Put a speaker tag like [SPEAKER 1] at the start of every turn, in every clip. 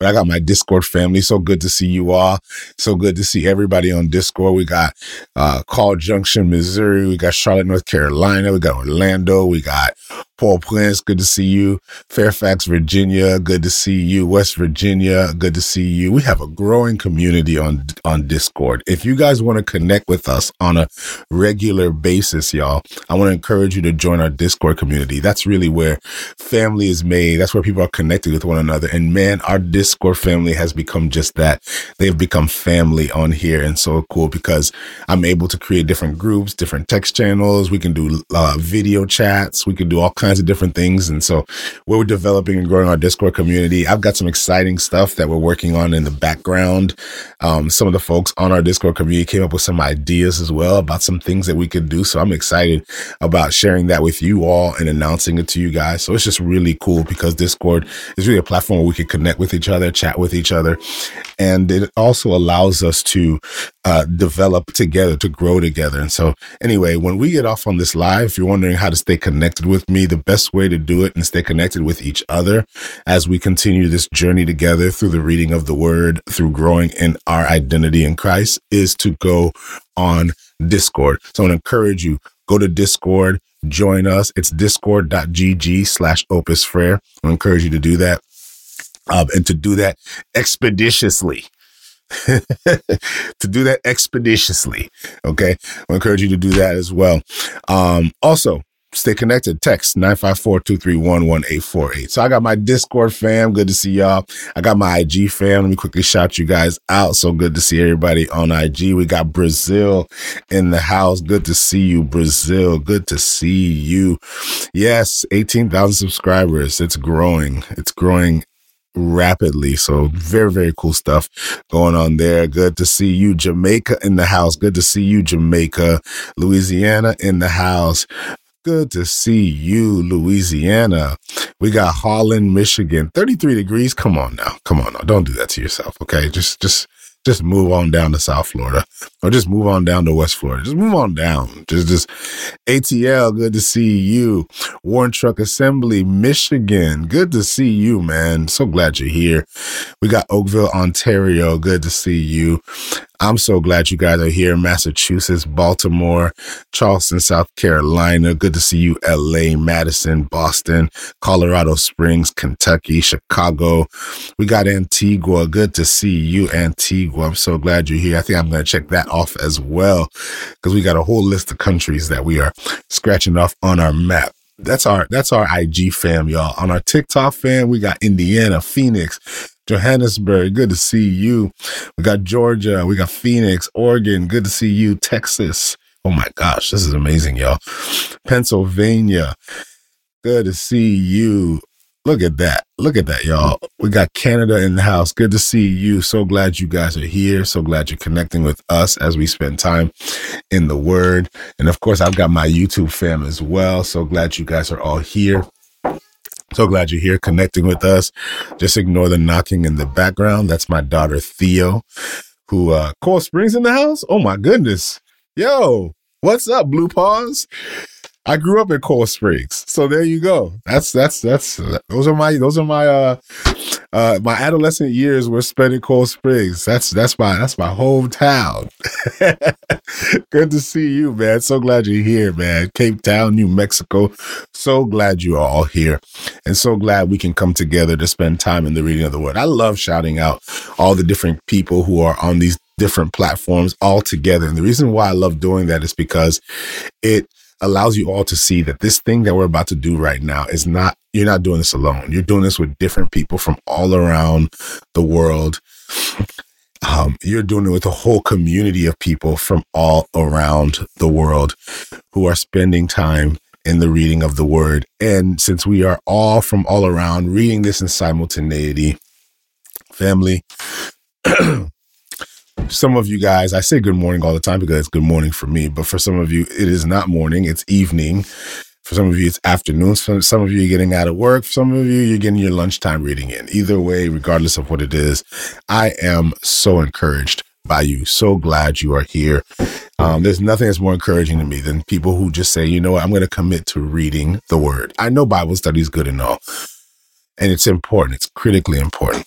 [SPEAKER 1] but I got my Discord family. So good to see you all. So good to see everybody on Discord. We got uh, Call Junction, Missouri. We got Charlotte, North Carolina. We got Orlando. We got Paul Prince, good to see you. Fairfax, Virginia, good to see you. West Virginia, good to see you. We have a growing community on on Discord. If you guys want to connect with us on a regular basis, y'all, I want to encourage you to join our Discord community. That's really where family is made. That's where people are connected with one another. And man, our Discord family has become just that. They've become family on here, and so cool because I'm able to create different groups, different text channels. We can do uh, video chats. We can do all kinds kinds of different things. And so we're developing and growing our Discord community. I've got some exciting stuff that we're working on in the background. Um, some of the folks on our Discord community came up with some ideas as well about some things that we could do. So I'm excited about sharing that with you all and announcing it to you guys. So it's just really cool because Discord is really a platform where we can connect with each other, chat with each other. And it also allows us to uh, develop together, to grow together. And so anyway, when we get off on this live, if you're wondering how to stay connected with me, the best way to do it and stay connected with each other as we continue this journey together through the reading of the word, through growing in our identity in Christ is to go on Discord. So I want to encourage you, go to Discord, join us. It's discord.gg slash opus frere. I encourage you to do that. Um, and to do that expeditiously. to do that expeditiously. Okay. I encourage you to do that as well. Um, also, stay connected. Text 954-231-1848. So I got my Discord fam. Good to see y'all. I got my IG fam. Let me quickly shout you guys out. So good to see everybody on IG. We got Brazil in the house. Good to see you, Brazil. Good to see you. Yes, 18,000 subscribers. It's growing. It's growing rapidly. So very, very cool stuff going on there. Good to see you, Jamaica in the house. Good to see you, Jamaica, Louisiana in the house. Good to see you, Louisiana. We got Holland, Michigan, 33 degrees. Come on now. Come on now. Don't do that to yourself. Okay. Just, just, just move on down to South Florida or just move on down to West Florida. Just move on down. Just, just ATL. Good to see you. Warren Truck Assembly, Michigan. Good to see you, man. So glad you're here. We got Oakville, Ontario. Good to see you. I'm so glad you guys are here. Massachusetts, Baltimore, Charleston, South Carolina. Good to see you. LA, Madison, Boston, Colorado Springs, Kentucky, Chicago. We got Antigua. Good to see you, Antigua. I'm so glad you're here. I think I'm going to check that off as well because we got a whole list of countries that we are scratching off on our map that's our that's our IG fam, y'all. On our TikTok fam, we got Indiana, Phoenix, Johannesburg. Good to see you. We got Georgia. We got Phoenix, Oregon. Good to see you. Texas. Oh my gosh, this is amazing, y'all. Pennsylvania. Good to see you. Look at that. Look at that, y'all. We got Canada in the house. Good to see you. So glad you guys are here. So glad you're connecting with us as we spend time in the Word. And of course, I've got my YouTube fam as well. So glad you guys are all here. So glad you're here connecting with us. Just ignore the knocking in the background. That's my daughter Theo, who uh Coral Springs in the house. Oh my goodness. Yo, what's up, Blue Paws? I grew up in Coral Springs. So there you go. That's that's that's those are my those are my uh uh, my adolescent years were spent in Coral Springs. That's that's my that's my hometown. Good to see you, man. So glad you're here, man. Cape Town, New Mexico. So glad you are all here, and so glad we can come together to spend time in the reading of the Word. I love shouting out all the different people who are on these different platforms all together, and the reason why I love doing that is because it allows you all to see that this thing that we're about to do right now is not, you're not doing this alone. You're doing this with different people from all around the world. Um, you're doing it with a whole community of people from all around the world who are spending time in the reading of the word. And since we are all from all around reading this in simultaneity, family, some of you guys, I say good morning all the time because it's good morning for me, but for some of you, it is not morning, it's evening. For some of you, it's afternoon. For some of you, you're getting out of work. For some of you, you're getting your lunchtime reading in. Either way, regardless of what it is, I am so encouraged by you. So glad you are here. Um, there's nothing that's more encouraging to me than people who just say, you know what, I'm going to commit to reading the word. I know Bible study is good and all, and it's important. It's critically important.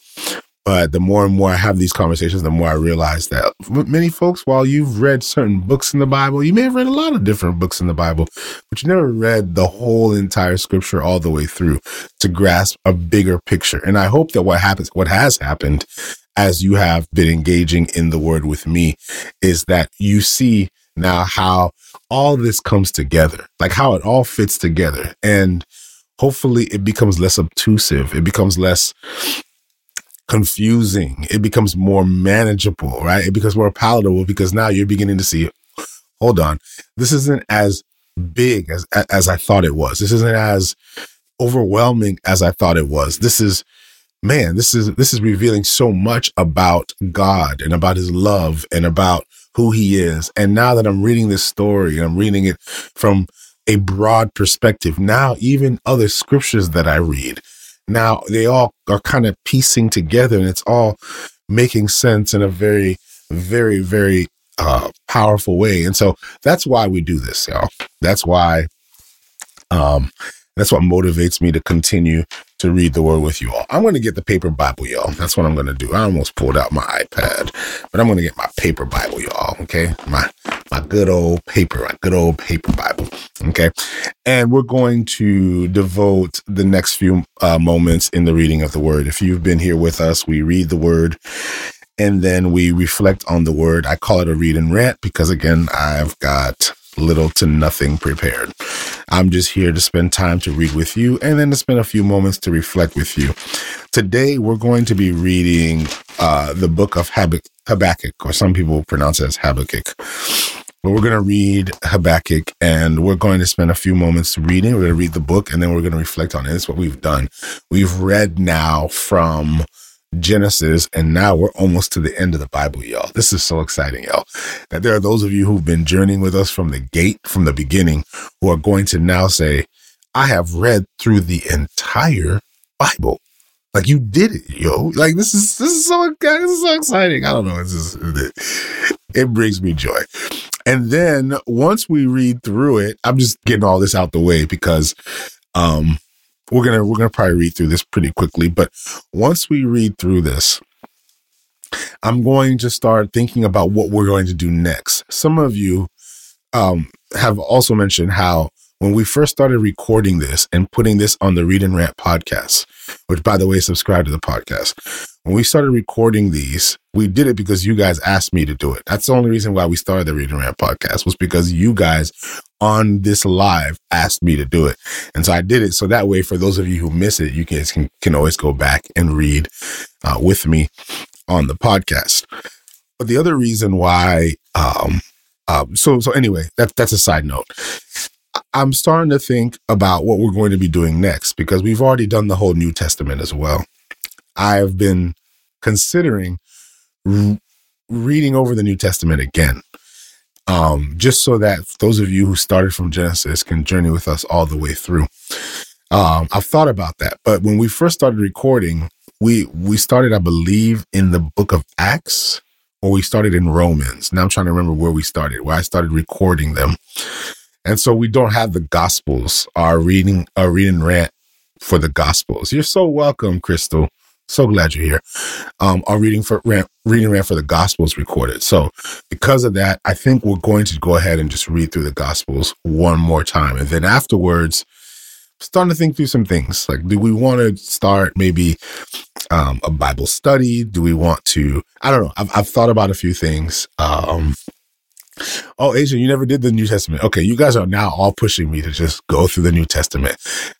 [SPEAKER 1] But the more and more I have these conversations, the more I realize that many folks, while you've read certain books in the Bible, you may have read a lot of different books in the Bible, but you never read the whole entire scripture all the way through to grasp a bigger picture. And I hope that what happens, what has happened as you have been engaging in the word with me is that you see now how all this comes together, like how it all fits together. And hopefully it becomes less obtrusive. It becomes less confusing. It becomes more manageable, right? It becomes more palatable because now you're beginning to see, hold on, this isn't as big as as I thought it was. This isn't as overwhelming as I thought it was. This is man, this is this is revealing so much about God and about his love and about who he is. And now that I'm reading this story and I'm reading it from a broad perspective, now even other scriptures that I read, now they all are kind of piecing together and it's all making sense in a very, very, very uh, powerful way. And so that's why we do this, y'all. That's why um, that's what motivates me to continue to read the word with you all. I'm going to get the paper Bible, y'all. That's what I'm going to do. I almost pulled out my iPad, but I'm going to get my paper Bible, y'all. Okay. My, my good old paper, my good old paper Bible. Okay. And we're going to devote the next few uh, moments in the reading of the word. If you've been here with us, we read the word and then we reflect on the word. I call it a read and rant because again, I've got little to nothing prepared. I'm just here to spend time to read with you and then to spend a few moments to reflect with you. Today, we're going to be reading uh, the book of Habakkuk, or some people pronounce it as Habakkuk. But we're going to read Habakkuk and we're going to spend a few moments reading. We're going to read the book and then we're going to reflect on it. That's what we've done. We've read now from Genesis, and now we're almost to the end of the Bible, y'all. This is so exciting, y'all. That there are those of you who've been journeying with us from the gate, from the beginning, who are going to now say, I have read through the entire Bible. Like you did it, yo. Like this is this is so this is so exciting. I don't know. It's just it brings me joy. And then once we read through it, I'm just getting all this out the way because um we're gonna we're gonna probably read through this pretty quickly but once we read through this i'm going to start thinking about what we're going to do next. Some of you um, have also mentioned how when we first started recording this and putting this on the read and rant podcast which by the way subscribe to the podcast when we started recording these, we did it because you guys asked me to do it. That's the only reason why we started the Read and Rant podcast was because you guys on this live asked me to do it. And so I did it. So that way, for those of you who miss it, you guys can, can always go back and read uh, with me on the podcast. But the other reason why, um, um, so, so anyway, that, that's a side note. I'm starting to think about what we're going to be doing next because we've already done the whole New Testament as well. I've been considering re- reading over the New Testament again. Um, just so that those of you who started from Genesis can journey with us all the way through. Um, I've thought about that, but when we first started recording, we we started, I believe, in the book of Acts, or we started in Romans. Now I'm trying to remember where we started, where I started recording them, and so we don't have the Gospels. Our reading, our reading rant for the Gospels. You're so welcome, Crystal. So glad you're here. Um, our reading for ran, reading ran for the Gospels recorded. So because of that, I think we're going to go ahead and just read through the Gospels one more time, and then afterwards, starting to think through some things. Like, do we want to start maybe um, a Bible study? Do we want to? I don't know. I've, I've thought about a few things. Um, Oh, Asia, you never did the New Testament. Okay, you guys are now all pushing me to just go through the New Testament.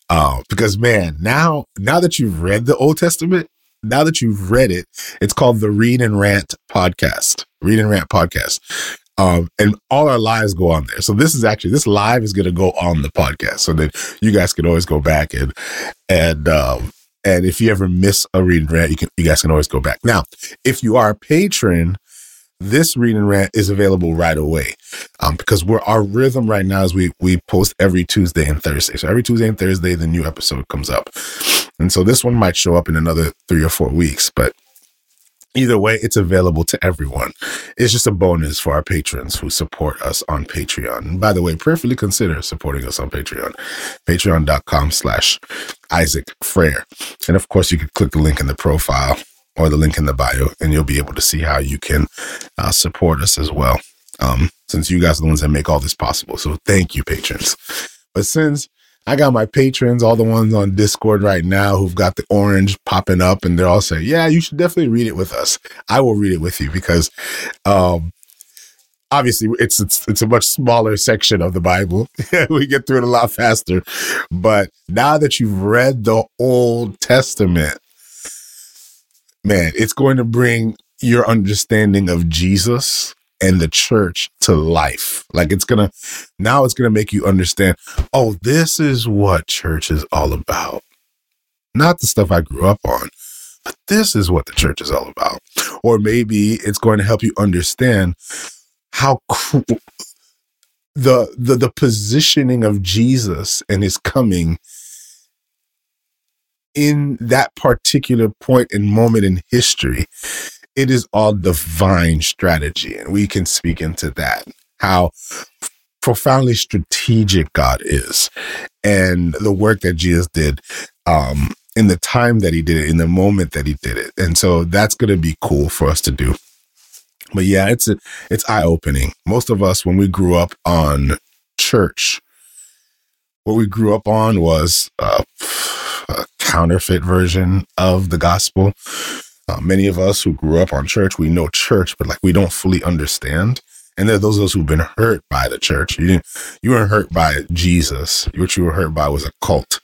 [SPEAKER 1] Uh, because man, now now that you've read the Old Testament, now that you've read it, it's called the Read and Rant podcast. Read and Rant podcast. Um, and all our lives go on there. So this is actually this live is going to go on the podcast, so that you guys can always go back and and um, and if you ever miss a read and rant, you can you guys can always go back. Now, if you are a patron this read and rant is available right away um, because we're our rhythm right now is we we post every Tuesday and Thursday. So every Tuesday and Thursday, the new episode comes up, and so this one might show up in another three or four weeks, but. Either way, it's available to everyone. It's just a bonus for our patrons who support us on Patreon. And by the way, prayerfully consider supporting us on Patreon. Patreon.com slash Isaac Frere. And of course, you can click the link in the profile or the link in the bio, and you'll be able to see how you can uh, support us as well. Um, since you guys are the ones that make all this possible. So thank you, patrons. But since I got my patrons, all the ones on Discord right now who've got the orange popping up, and they're all saying, "Yeah, you should definitely read it with us." I will read it with you because, um, obviously, it's it's it's a much smaller section of the Bible. we get through it a lot faster. But now that you've read the Old Testament, man, it's going to bring your understanding of Jesus and the church to life. Like it's gonna now it's gonna make you understand, oh, this is what church is all about. Not the stuff I grew up on, but this is what the church is all about. Or maybe it's going to help you understand how the the the positioning of Jesus and his coming in that particular point and moment in history it is all divine strategy. And we can speak into that, how profoundly strategic God is and the work that Jesus did um, in the time that he did it, in the moment that he did it. And so that's going to be cool for us to do. But yeah, it's a, it's eye opening. Most of us, when we grew up on church, what we grew up on was a counterfeit version of the gospel uh, many of us who grew up on church, we know church, but like we don't fully understand. And there are those of us who've been hurt by the church. You didn't, you weren't hurt by Jesus. What you were hurt by was a cult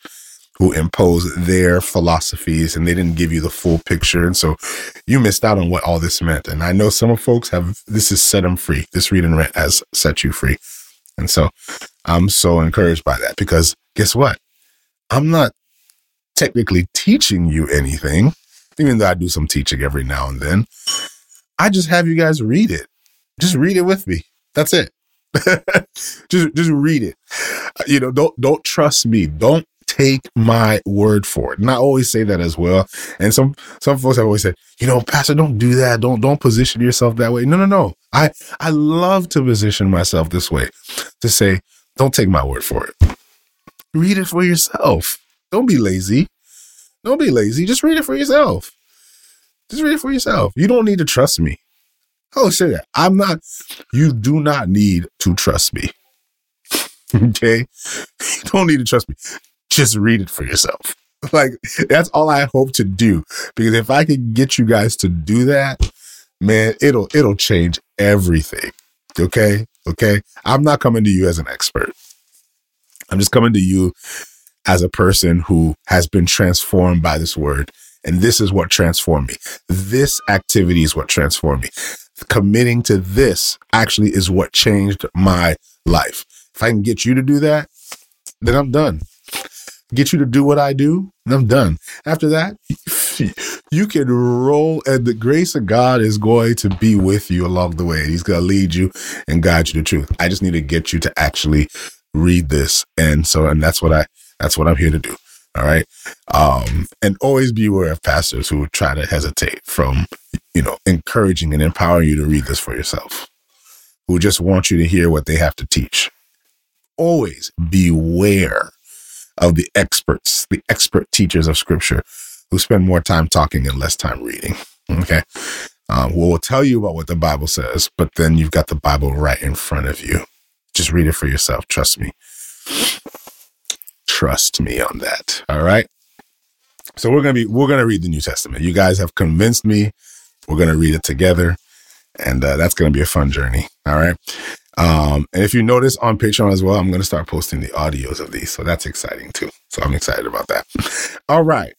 [SPEAKER 1] who imposed their philosophies and they didn't give you the full picture. And so you missed out on what all this meant. And I know some folks have, this has set them free. This read and rant has set you free. And so I'm so encouraged by that because guess what? I'm not technically teaching you anything even though I do some teaching every now and then. I just have you guys read it. Just read it with me. That's it. just just read it. Uh, you know, don't don't trust me. Don't take my word for it. And I always say that as well. And some some folks have always said, you know, Pastor, don't do that. Don't don't position yourself that way. No, no, no. I I love to position myself this way to say, don't take my word for it. Read it for yourself. Don't be lazy. Don't be lazy. Just read it for yourself. Just read it for yourself. You don't need to trust me. Oh, that. I'm not, you do not need to trust me. okay? You don't need to trust me. Just read it for yourself. Like, that's all I hope to do. Because if I can get you guys to do that, man, it'll it'll change everything. Okay? Okay? I'm not coming to you as an expert. I'm just coming to you as a person who has been transformed by this word. And this is what transformed me. This activity is what transformed me. Committing to this actually is what changed my life. If I can get you to do that, then I'm done. Get you to do what I do, and I'm done. After that, you can roll, and the grace of God is going to be with you along the way. He's going to lead you and guide you to truth. I just need to get you to actually read this. And so, and that's what I, that's what I'm here to do. All right. Um, and always be aware of pastors who try to hesitate from, you know, encouraging and empowering you to read this for yourself, who just want you to hear what they have to teach. Always beware of the experts, the expert teachers of scripture who spend more time talking and less time reading. Okay. Um, we'll tell you about what the Bible says, but then you've got the Bible right in front of you. Just read it for yourself. Trust me. Trust me on that. All right. So we're gonna be we're gonna read the New Testament. You guys have convinced me. We're gonna read it together, and uh, that's gonna be a fun journey. All right. Um, and if you notice on Patreon as well, I'm gonna start posting the audios of these, so that's exciting too. So I'm excited about that. All right.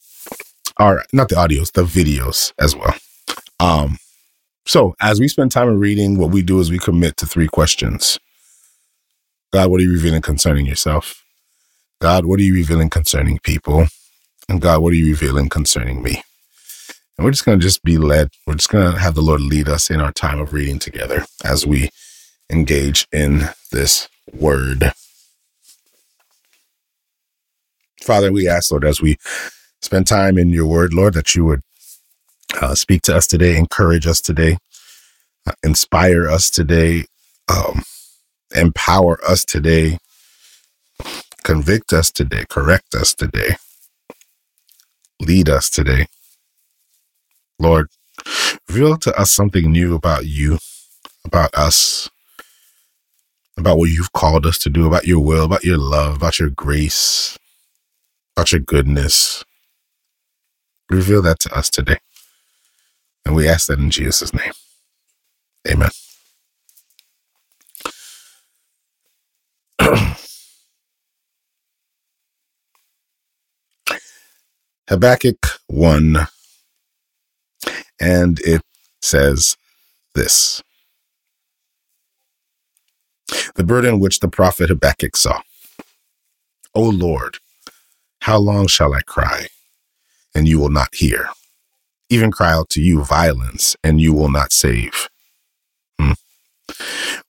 [SPEAKER 1] All right. Not the audios, the videos as well. Um, so as we spend time in reading, what we do is we commit to three questions. God, what are you revealing concerning yourself? God, what are you revealing concerning people? And God, what are you revealing concerning me? And we're just going to just be led. We're just going to have the Lord lead us in our time of reading together as we engage in this word. Father, we ask, Lord, as we spend time in your word, Lord, that you would uh, speak to us today, encourage us today, uh, inspire us today, um, empower us today, Convict us today. Correct us today. Lead us today. Lord, reveal to us something new about you, about us, about what you've called us to do, about your will, about your love, about your grace, about your goodness. Reveal that to us today. And we ask that in Jesus' name. Amen. Habakkuk 1, and it says this The burden which the prophet Habakkuk saw. O Lord, how long shall I cry, and you will not hear? Even cry out to you violence, and you will not save. Hmm.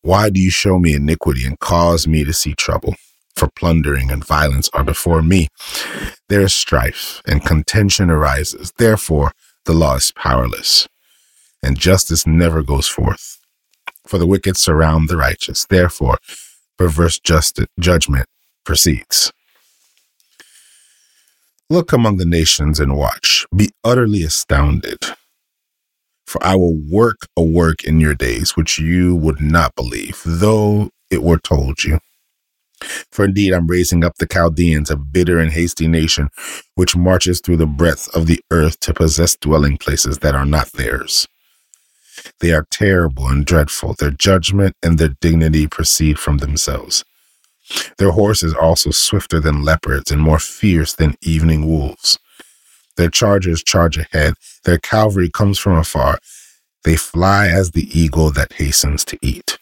[SPEAKER 1] Why do you show me iniquity and cause me to see trouble? For plundering and violence are before me. There is strife and contention arises. Therefore, the law is powerless, and justice never goes forth. For the wicked surround the righteous. Therefore, perverse justice, judgment proceeds. Look among the nations and watch. Be utterly astounded. For I will work a work in your days which you would not believe, though it were told you. For indeed, I'm raising up the Chaldeans, a bitter and hasty nation, which marches through the breadth of the earth to possess dwelling places that are not theirs. They are terrible and dreadful. Their judgment and their dignity proceed from themselves. Their horses also swifter than leopards and more fierce than evening wolves. Their chargers charge ahead. Their cavalry comes from afar. They fly as the eagle that hastens to eat.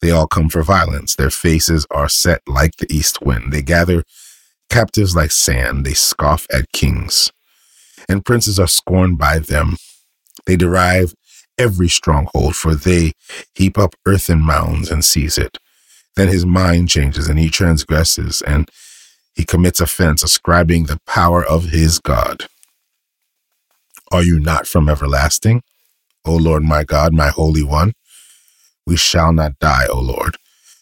[SPEAKER 1] They all come for violence. Their faces are set like the east wind. They gather captives like sand. They scoff at kings. And princes are scorned by them. They derive every stronghold, for they heap up earthen mounds and seize it. Then his mind changes and he transgresses and he commits offense, ascribing the power of his God. Are you not from everlasting, O Lord my God, my Holy One? We shall not die, O Lord.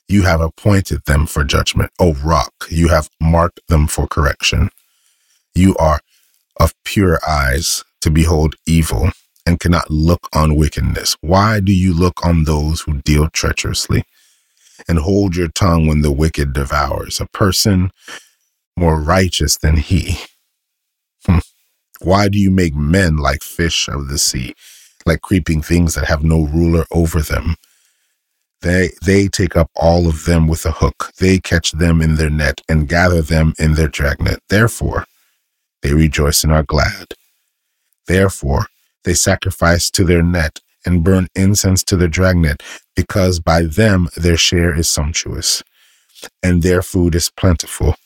[SPEAKER 1] You have appointed them for judgment. O rock, you have marked them for correction. You are of pure eyes to behold evil and cannot look on wickedness. Why do you look on those who deal treacherously and hold your tongue when the wicked devours a person more righteous than he? Hmm. Why do you make men like fish of the sea, like creeping things that have no ruler over them? They, they take up all of them with a hook. They catch them in their net and gather them in their dragnet. Therefore, they rejoice and are glad. Therefore, they sacrifice to their net and burn incense to their dragnet, because by them their share is sumptuous, and their food is plentiful.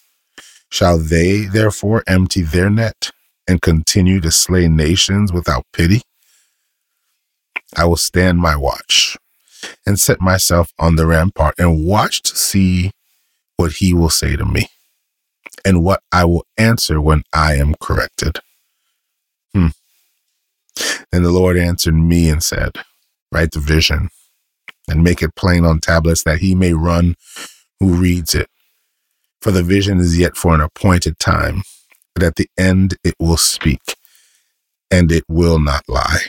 [SPEAKER 1] Shall they therefore empty their net and continue to slay nations without pity? I will stand my watch and set myself on the rampart and watch to see what he will say to me and what I will answer when I am corrected. Hmm. The Lord answered me and said, Write the vision and make it plain on tablets that he may run who reads it. For the vision is yet for an appointed time, but at the end it will speak, and it will not lie.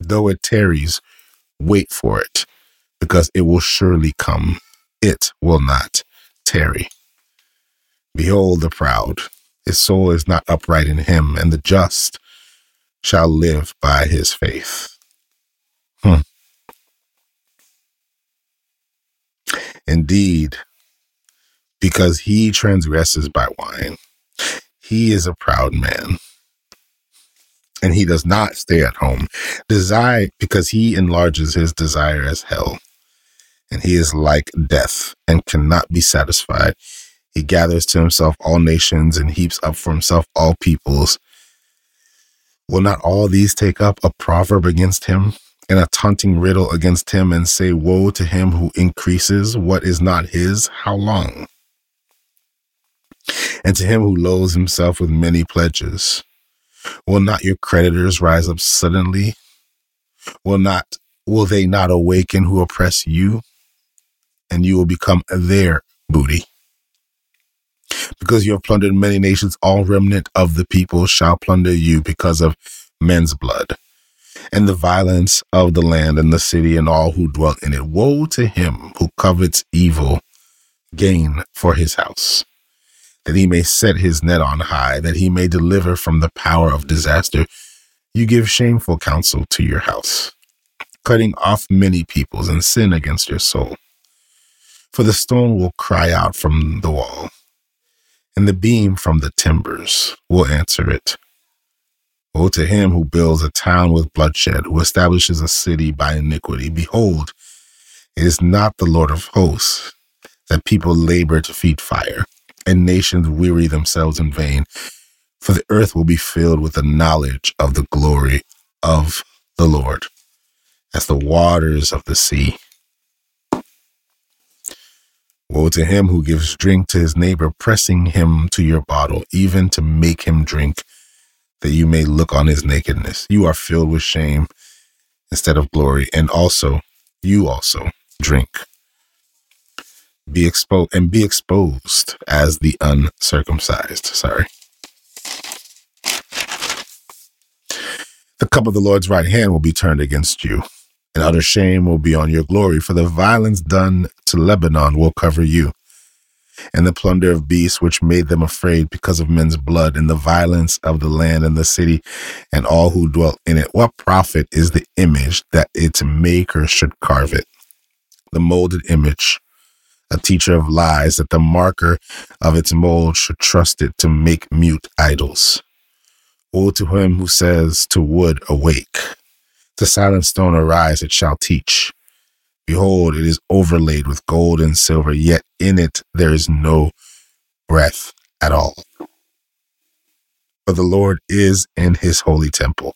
[SPEAKER 1] Though it tarries, wait for it, because it will surely come. It will not tarry. Behold the proud, his soul is not upright in him, and the just shall live by his faith. Hmm. Indeed, because he transgresses by wine, he is a proud man and he does not stay at home. Desire because he enlarges his desire as hell and he is like death and cannot be satisfied. He gathers to himself all nations and heaps up for himself all peoples. Will not all these take up a proverb against him and a taunting riddle against him and say, Woe to him who increases what is not his? How long? And to him who loads himself with many pledges. Will not your creditors rise up suddenly? Will not will they not awaken who oppress you? and you will become their booty. Because you have plundered many nations, all remnant of the people shall plunder you because of men's blood and the violence of the land and the city and all who dwell in it. Woe to him who covets evil gain for his house, that he may set his net on high, that he may deliver from the power of disaster. You give shameful counsel to your house, cutting off many peoples and sin against your soul. For the stone will cry out from the wall, and the beam from the timbers will answer it. Woe to him who builds a town with bloodshed, who establishes a city by iniquity. Behold, it is not the Lord of hosts that people labor to feed fire, and nations weary themselves in vain. For the earth will be filled with the knowledge of the glory of the Lord, as the waters of the sea. Woe to him who gives drink to his neighbor, pressing him to your bottle, even to make him drink that you may look on his nakedness. You are filled with shame instead of glory, and also, you also drink. Be exposed and be exposed as the uncircumcised. Sorry. The cup of the Lord's right hand will be turned against you, and utter shame will be on your glory, for the violence done to Lebanon will cover you and the plunder of beasts which made them afraid because of men's blood and the violence of the land and the city and all who dwelt in it. What profit is the image that its maker should carve it? The molded image, a teacher of lies, that the marker of its mold should trust it to make mute idols. Woe to him who says to wood, Awake, to silent stone, Arise, it shall teach. Behold, it is overlaid with gold and silver, yet in it there is no breath at all. For the Lord is in his holy temple.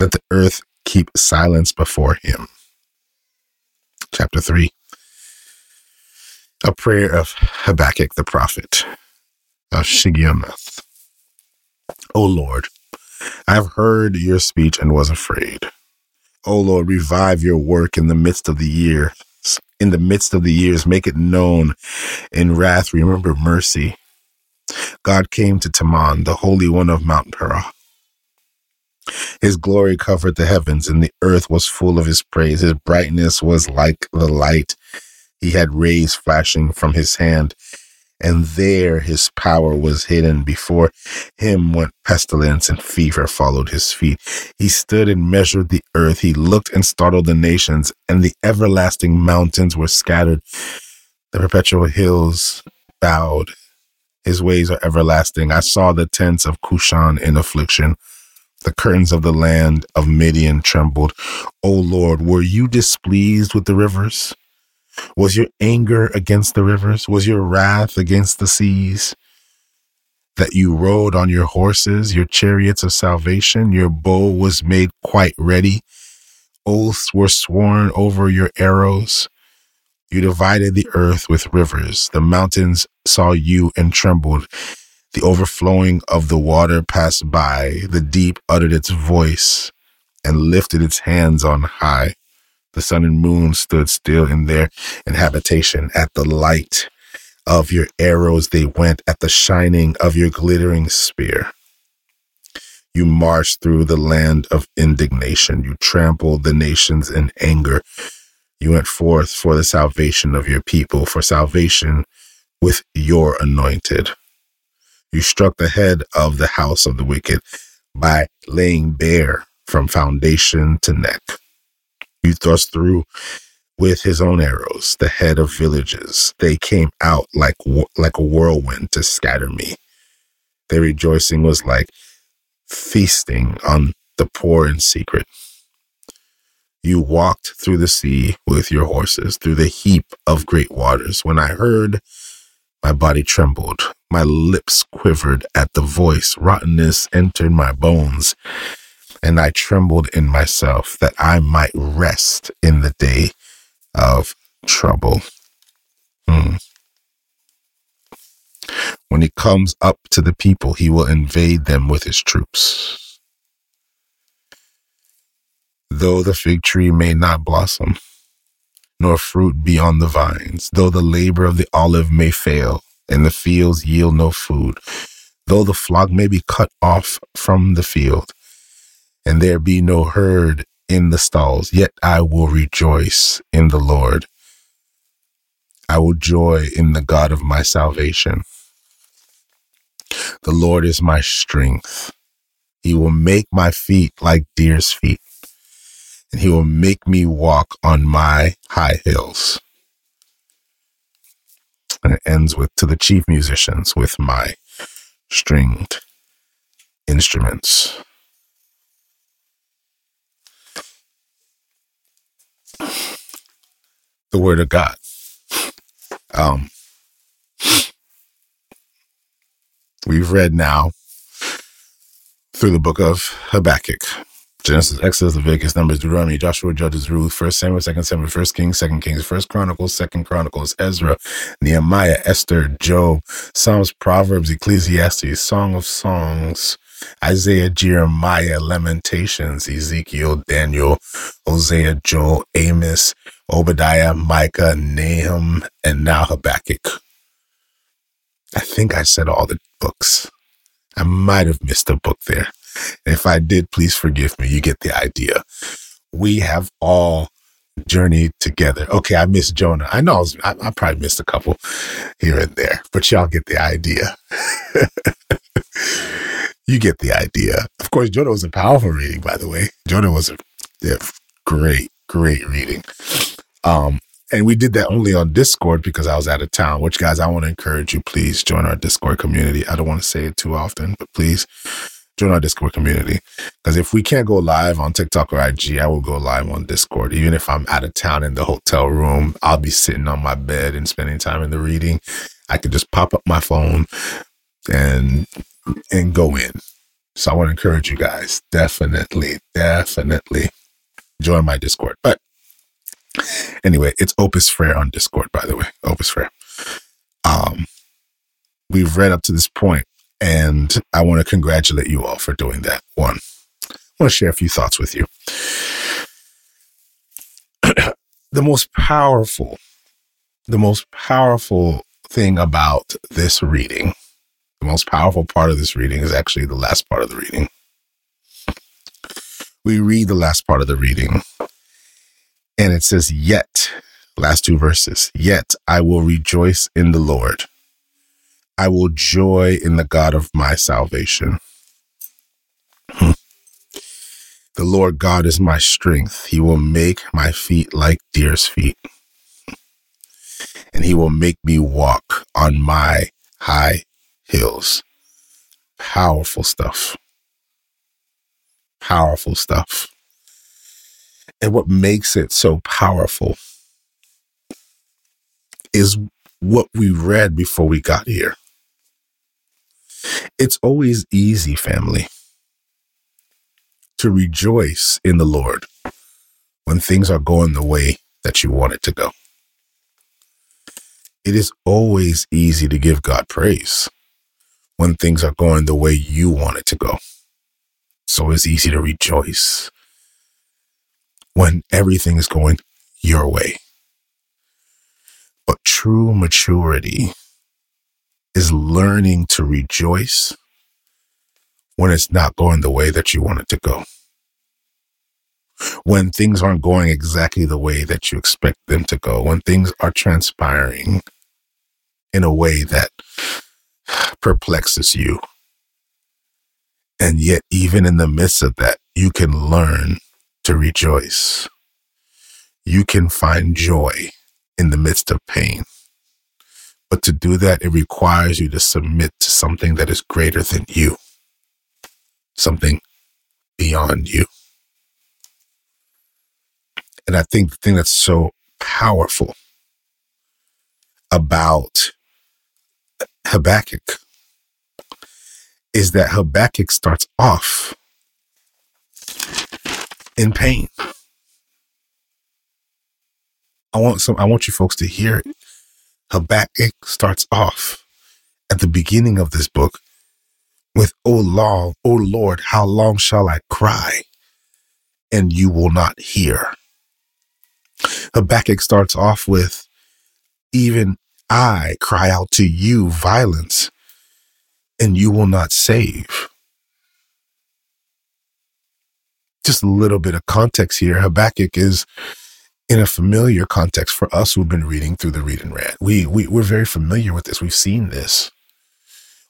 [SPEAKER 1] Let the earth keep silence before him. Chapter 3 A prayer of Habakkuk the prophet of Shigionoth. O Lord, I have heard your speech and was afraid. O Lord, revive your work in the midst of the year. In the midst of the years, make it known. In wrath, remember mercy. God came to Teman, the Holy One of Mount Perah. His glory covered the heavens, and the earth was full of his praise. His brightness was like the light. He had rays flashing from his hand and there his power was hidden. Before him went pestilence and fever followed his feet. He stood and measured the earth. He looked and startled the nations, and the everlasting mountains were scattered. The perpetual hills bowed. His ways are everlasting. I saw the tents of Cushan in affliction. The curtains of the land of Midian trembled. O Lord, were you displeased with the rivers? Was your anger against the rivers? Was your wrath against the seas? That you rode on your horses, your chariots of salvation, your bow was made quite ready. Oaths were sworn over your arrows. You divided the earth with rivers. The mountains saw you and trembled. The overflowing of the water passed by. The deep uttered its voice and lifted its hands on high. The sun and moon stood still in their inhabitation. At the light of your arrows they went, at the shining of your glittering spear. You marched through the land of indignation. You trampled the nations in anger. You went forth for the salvation of your people, for salvation with your anointed. You struck the head of the house of the wicked by laying bare from foundation to neck. You thrust through with his own arrows the head of villages. They came out like like a whirlwind to scatter me. Their rejoicing was like feasting on the poor in secret. You walked through the sea with your horses, through the heap of great waters. When I heard, my body trembled, my lips quivered at the voice. Rottenness entered my bones, and I trembled in myself that I might rest in the day of trouble. Hmm. When he comes up to the people, he will invade them with his troops. Though the fig tree may not blossom, nor fruit be on the vines, though the labor of the olive may fail, and the fields yield no food. Though the flock may be cut off from the field, and there be no herd in the stalls, yet I will rejoice in the Lord. I will joy in the God of my salvation. The Lord is my strength. He will make my feet like deer's feet, and he will make me walk on my high hills. And it ends with to the chief musicians with my stringed instruments. The word of God. Um, we've read now through the book of Habakkuk. Genesis, Exodus, Leviticus, Numbers, Deuteronomy, Joshua, Judges, Ruth, First Samuel, Second Samuel, First Kings, Second Kings, First Chronicles, Second Chronicles, Ezra, Nehemiah, Esther, Job, Psalms, Proverbs, Ecclesiastes, Song of Songs, Isaiah, Jeremiah, Lamentations, Ezekiel, Daniel, Hosea, Joel, Amos, Obadiah, Micah, Nahum, and now Habakkuk. I think I said all the books. I might have missed a book there. If I did, please forgive me. You get the idea. We have all journeyed together. Okay, I missed Jonah. I know I, was, I, I probably missed a couple here and there, but y'all get the idea. you get the idea. Of course, Jonah was a powerful reading, by the way. Jonah was a yeah, great, great reading. Um, and we did that only on Discord because I was out of town, which guys, I want to encourage you, please join our Discord community. I don't want to say it too often, but please join our Discord community. Because if we can't go live on TikTok or IG, I will go live on Discord. Even if I'm out of town in the hotel room, I'll be sitting on my bed and spending time in the reading. I could just pop up my phone and and go in. So I want to encourage you guys, definitely, definitely join my Discord. But anyway, it's Opus Frere on Discord, by the way. Opus Frere. Um, we've read up to this point, and I want to congratulate you all for doing that. One, I want to share a few thoughts with you. the most powerful, the most powerful thing about this reading, the most powerful part of this reading is actually the last part of the reading. We read the last part of the reading, and it says, Yet, last two verses, yet I will rejoice in the Lord. I will joy in the God of my salvation. Hmm. The Lord God is my strength. He will make my feet like deer's feet, and he will make me walk on my high hills. Powerful stuff. Powerful stuff. And what makes it so powerful is what we read before we got here. It's always easy, family, to rejoice in the Lord when things are going the way that you want it to go. It is always easy to give God praise when things are going the way you want it to go. So it's easy to rejoice when everything is going your way. But true maturity is learning to rejoice when it's not going the way that you want it to go. When things aren't going exactly the way that you expect them to go, when things are transpiring in a way that perplexes you. And yet, even in the midst of that, you can learn to rejoice. You can find joy in the midst of pain. But to do that, it requires you to submit to something that is greater than you, something beyond you. And I think the thing that's so powerful about Habakkuk is that Habakkuk starts off in pain. I want some I want you folks to hear it. Habakkuk starts off at the beginning of this book with, O long, O Lord, how long shall I cry and you will not hear? Habakkuk starts off with, even I cry out to you violence, and you will not save. Just a little bit of context here. Habakkuk is in a familiar context for us who've been reading through the read and rant. We, we we're very familiar with this. We've seen this.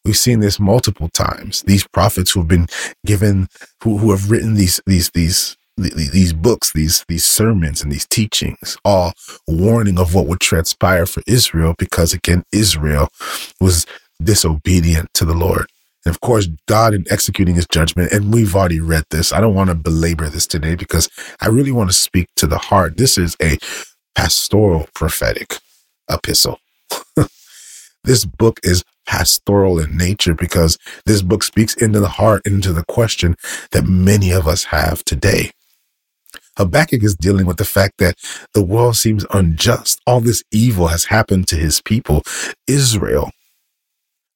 [SPEAKER 1] We've seen this multiple times. These prophets who have been given, who, who have written these these these these books, these these sermons and these teachings, all warning of what would transpire for Israel, because again, Israel was disobedient to the Lord. And of course, God in executing his judgment, and we've already read this. I don't want to belabor this today because I really want to speak to the heart. This is a pastoral prophetic epistle. this book is pastoral in nature because this book speaks into the heart, into the question that many of us have today. Habakkuk is dealing with the fact that the world seems unjust. All this evil has happened to his people. Israel,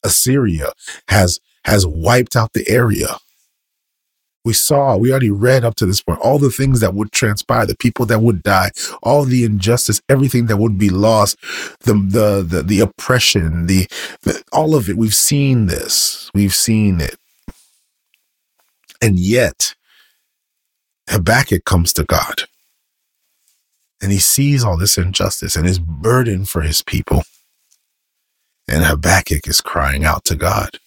[SPEAKER 1] Assyria has, has wiped out the area. We saw, we already read up to this point, all the things that would transpire, the people that would die, all the injustice, everything that would be lost, the, the, the, the oppression, the, the, all of it. We've seen this. We've seen it. And yet, Habakkuk comes to God and he sees all this injustice and his burden for his people. And Habakkuk is crying out to God.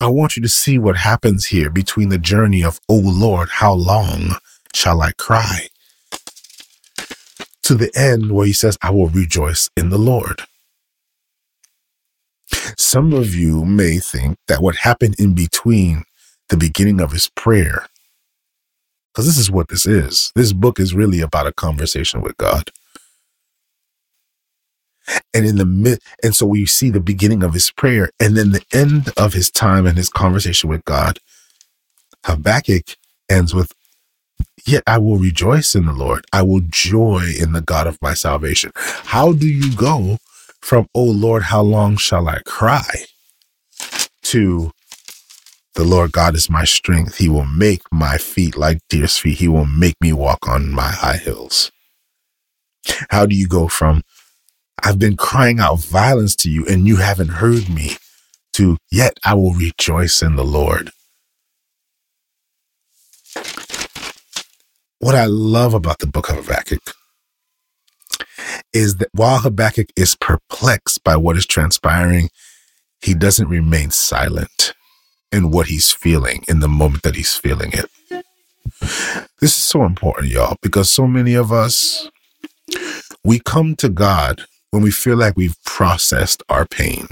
[SPEAKER 1] I want you to see what happens here between the journey of, Oh Lord, how long shall I cry? To the end where he says, I will rejoice in the Lord. Some of you may think that what happened in between the beginning of his prayer because this is what this is. This book is really about a conversation with God. And in the mid, and so we see the beginning of his prayer and then the end of his time and his conversation with God. Habakkuk ends with, Yet I will rejoice in the Lord. I will joy in the God of my salvation. How do you go from, Oh Lord, how long shall I cry? to the Lord God is my strength. He will make my feet like deer's feet. He will make me walk on my high hills. How do you go from, I've been crying out violence to you and you haven't heard me, to, yet I will rejoice in the Lord? What I love about the book of Habakkuk is that while Habakkuk is perplexed by what is transpiring, he doesn't remain silent in what he's feeling in the moment that he's feeling it. This is so important, y'all, because so many of us, we come to God when we feel like we've processed our pain.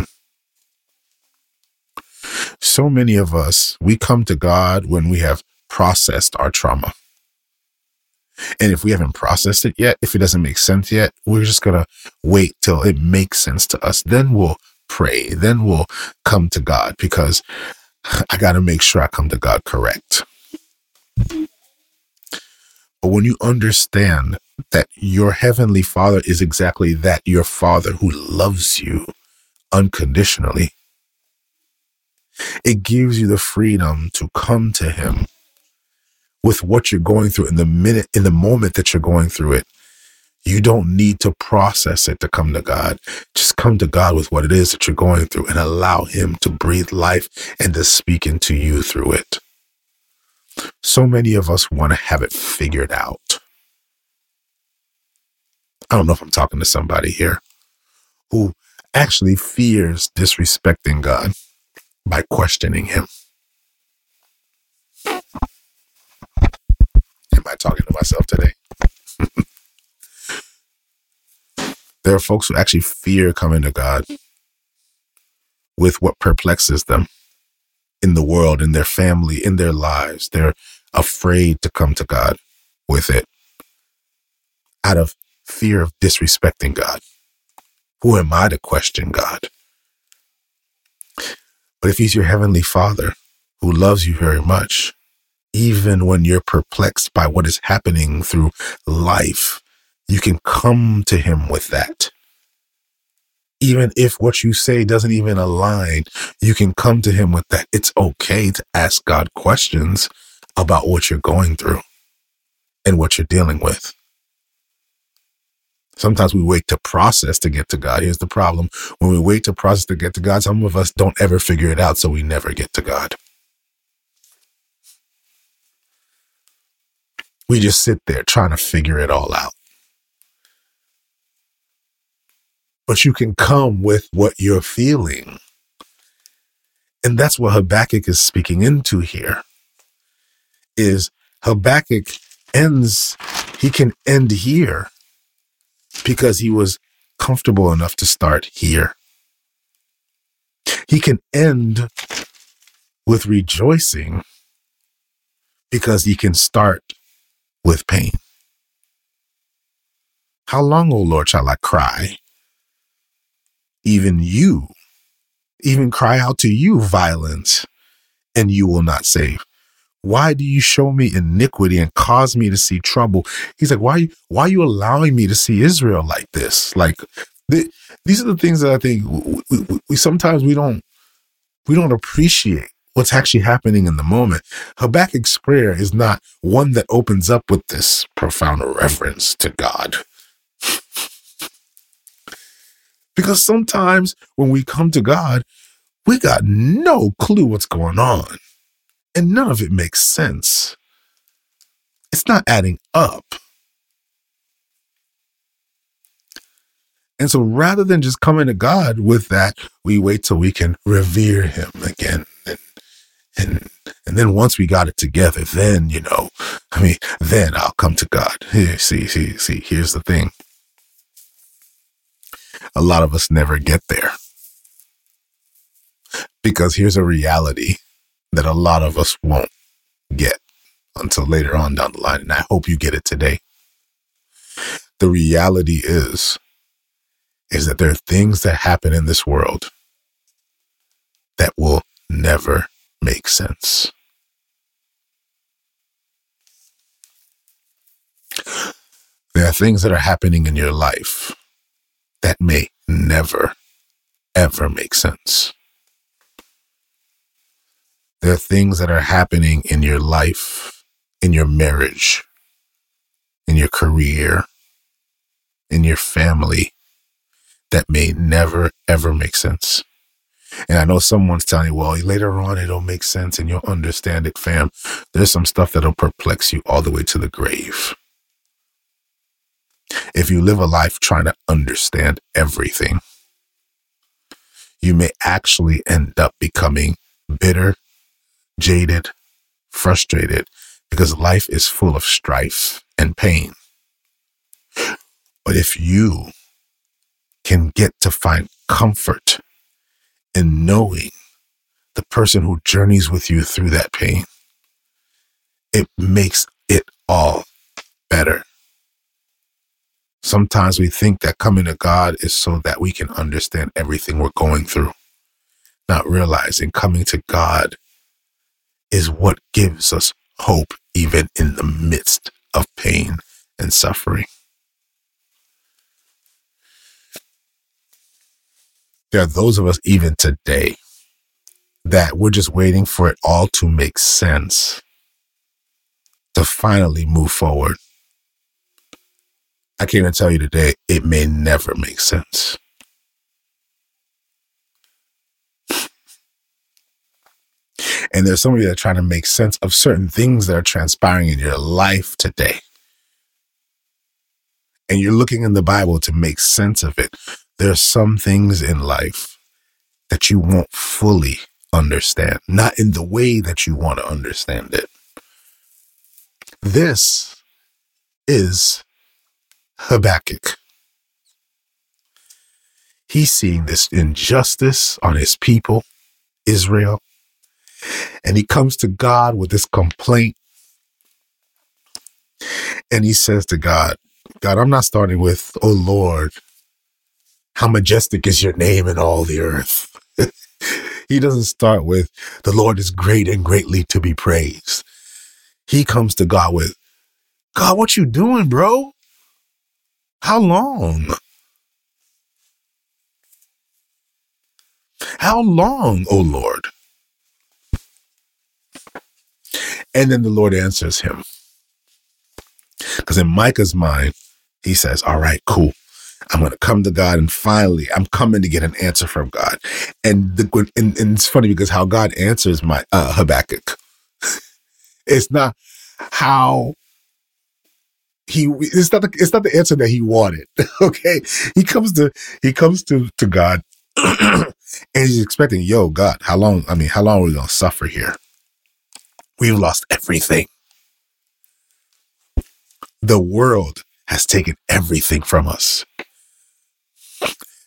[SPEAKER 1] So many of us, we come to God when we have processed our trauma. And if we haven't processed it yet, if it doesn't make sense yet, we're just going to wait till it makes sense to us. Then we'll pray. Then we'll come to God because I got to make sure I come to God correct. But when you understand that your heavenly father is exactly that, your father who loves you unconditionally, it gives you the freedom to come to him with what you're going through in the minute, in the moment that you're going through it. You don't need to process it to come to God. Just come to God with what it is that you're going through and allow Him to breathe life and to speak into you through it. So many of us want to have it figured out. I don't know if I'm talking to somebody here who actually fears disrespecting God by questioning Him. Am I talking to myself today? There are folks who actually fear coming to God with what perplexes them in the world, in their family, in their lives. They're afraid to come to God with it out of fear of disrespecting God. Who am I to question God? But if He's your Heavenly Father who loves you very much, even when you're perplexed by what is happening through life, you can come to him with that. Even if what you say doesn't even align, you can come to him with that. It's okay to ask God questions about what you're going through and what you're dealing with. Sometimes we wait to process to get to God. Here's the problem. When we wait to process to get to God, some of us don't ever figure it out, so we never get to God. We just sit there trying to figure it all out. But you can come with what you're feeling. And that's what Habakkuk is speaking into here. Is Habakkuk ends, he can end here because he was comfortable enough to start here. He can end with rejoicing because he can start with pain. How long, O Lord, shall I cry? Even you, even cry out to you violence, and you will not save. Why do you show me iniquity and cause me to see trouble? He's like, why, why are you allowing me to see Israel like this? Like, the, these are the things that I think we, we, we sometimes we don't we don't appreciate what's actually happening in the moment. Habakkuk's prayer is not one that opens up with this profound reverence to God. Because sometimes when we come to God, we got no clue what's going on and none of it makes sense. It's not adding up. And so rather than just coming to God with that, we wait till we can revere him again. And, and, and then once we got it together, then, you know, I mean, then I'll come to God. Here, see, see, see, here's the thing. A lot of us never get there. Because here's a reality that a lot of us won't get until later on down the line. And I hope you get it today. The reality is, is that there are things that happen in this world that will never make sense. There are things that are happening in your life may never, ever make sense. There are things that are happening in your life, in your marriage, in your career, in your family that may never, ever make sense. And I know someone's telling you, well, later on it'll make sense and you'll understand it, fam. There's some stuff that'll perplex you all the way to the grave. If you live a life trying to understand everything, you may actually end up becoming bitter jaded, frustrated, because life is full of strife and pain. But if you can get to find comfort in knowing the person who journeys with you through that pain, it makes it all better. Sometimes we think that coming to God is so that we can understand everything we're going through, not realizing coming to God is what gives us hope even in the midst of pain and suffering. There are those of us even today that we're just waiting for it all to make sense to finally move forward. I can't even tell you today, it may never make sense. And there's some of you that are trying to make sense of certain things that are transpiring in your life today. And you're looking in the Bible to make sense of it. There are some things in life that you won't fully understand, not in the way that you want to understand it. This is Habakkuk. He's seeing this injustice on his people, Israel, and he comes to God with this complaint. And he says to God, God, I'm not starting with, oh Lord, how majestic is your name in all the earth. he doesn't start with, the Lord is great and greatly to be praised. He comes to God with, God, what you doing, bro? How long? How long, O Lord? And then the Lord answers him. Because in Micah's mind, he says, All right, cool. I'm going to come to God and finally I'm coming to get an answer from God. And the and, and it's funny because how God answers my uh, Habakkuk. it's not how he it's not the, it's not the answer that he wanted. Okay. He comes to he comes to to God and he's expecting, yo, God, how long I mean, how long are we gonna suffer here? We've lost everything. The world has taken everything from us.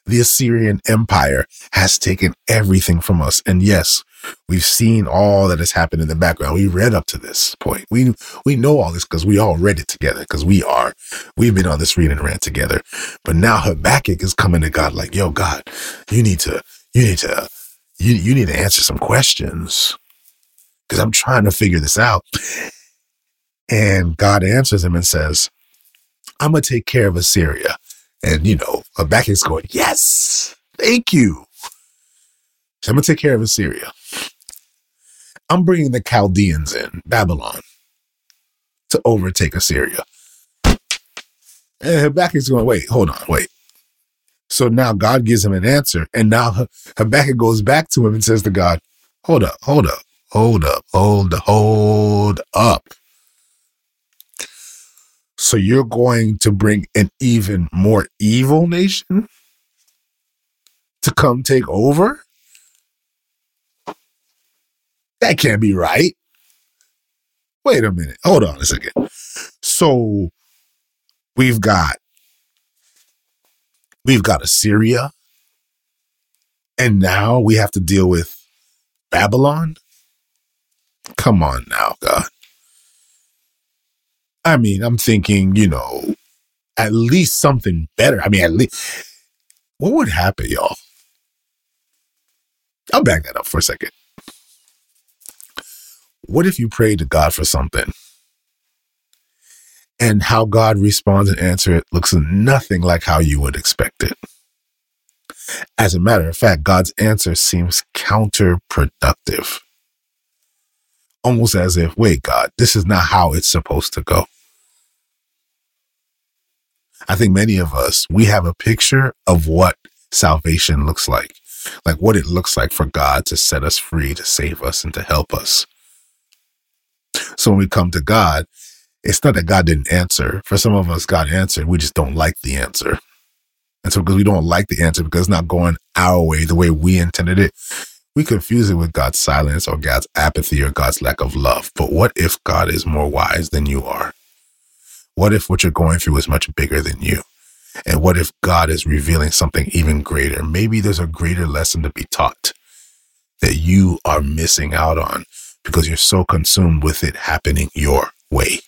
[SPEAKER 1] The Assyrian Empire has taken everything from us. And yes, we've seen all that has happened in the background. We read up to this point. We we know all this because we all read it together, because we are, we've been on this reading rant together. But now Habakkuk is coming to God like, yo, God, you need to, you need to, you, you need to answer some questions. Because I'm trying to figure this out. And God answers him and says, I'm to take care of Assyria. And, you know, Habakkuk's going, yes, thank you. So I'm going to take care of Assyria. I'm bringing the Chaldeans in, Babylon, to overtake Assyria. And Habakkuk's going, wait, hold on, wait. So now God gives him an answer. And now Habakkuk goes back to him and says to God, hold up, hold up, hold up, hold up, hold up. So you're going to bring an even more evil nation to come take over? That can't be right. Wait a minute. Hold on a second. So we've got we've got Assyria and now we have to deal with Babylon? Come on now, God. I mean, I'm thinking, you know, at least something better. I mean, at least what would happen, y'all? I'll back that up for a second. What if you prayed to God for something and how God responds and answers it looks nothing like how you would expect it? As a matter of fact, God's answer seems counterproductive. Almost as if, wait, God, this is not how it's supposed to go. I think many of us, we have a picture of what salvation looks like, like what it looks like for God to set us free, to save us, and to help us. So when we come to God, it's not that God didn't answer. For some of us, God answered. We just don't like the answer. And so because we don't like the answer, because it's not going our way, the way we intended it, we confuse it with God's silence or God's apathy or God's lack of love. But what if God is more wise than you are? What if what you're going through is much bigger than you? And what if God is revealing something even greater? Maybe there's a greater lesson to be taught that you are missing out on because you're so consumed with it happening your way.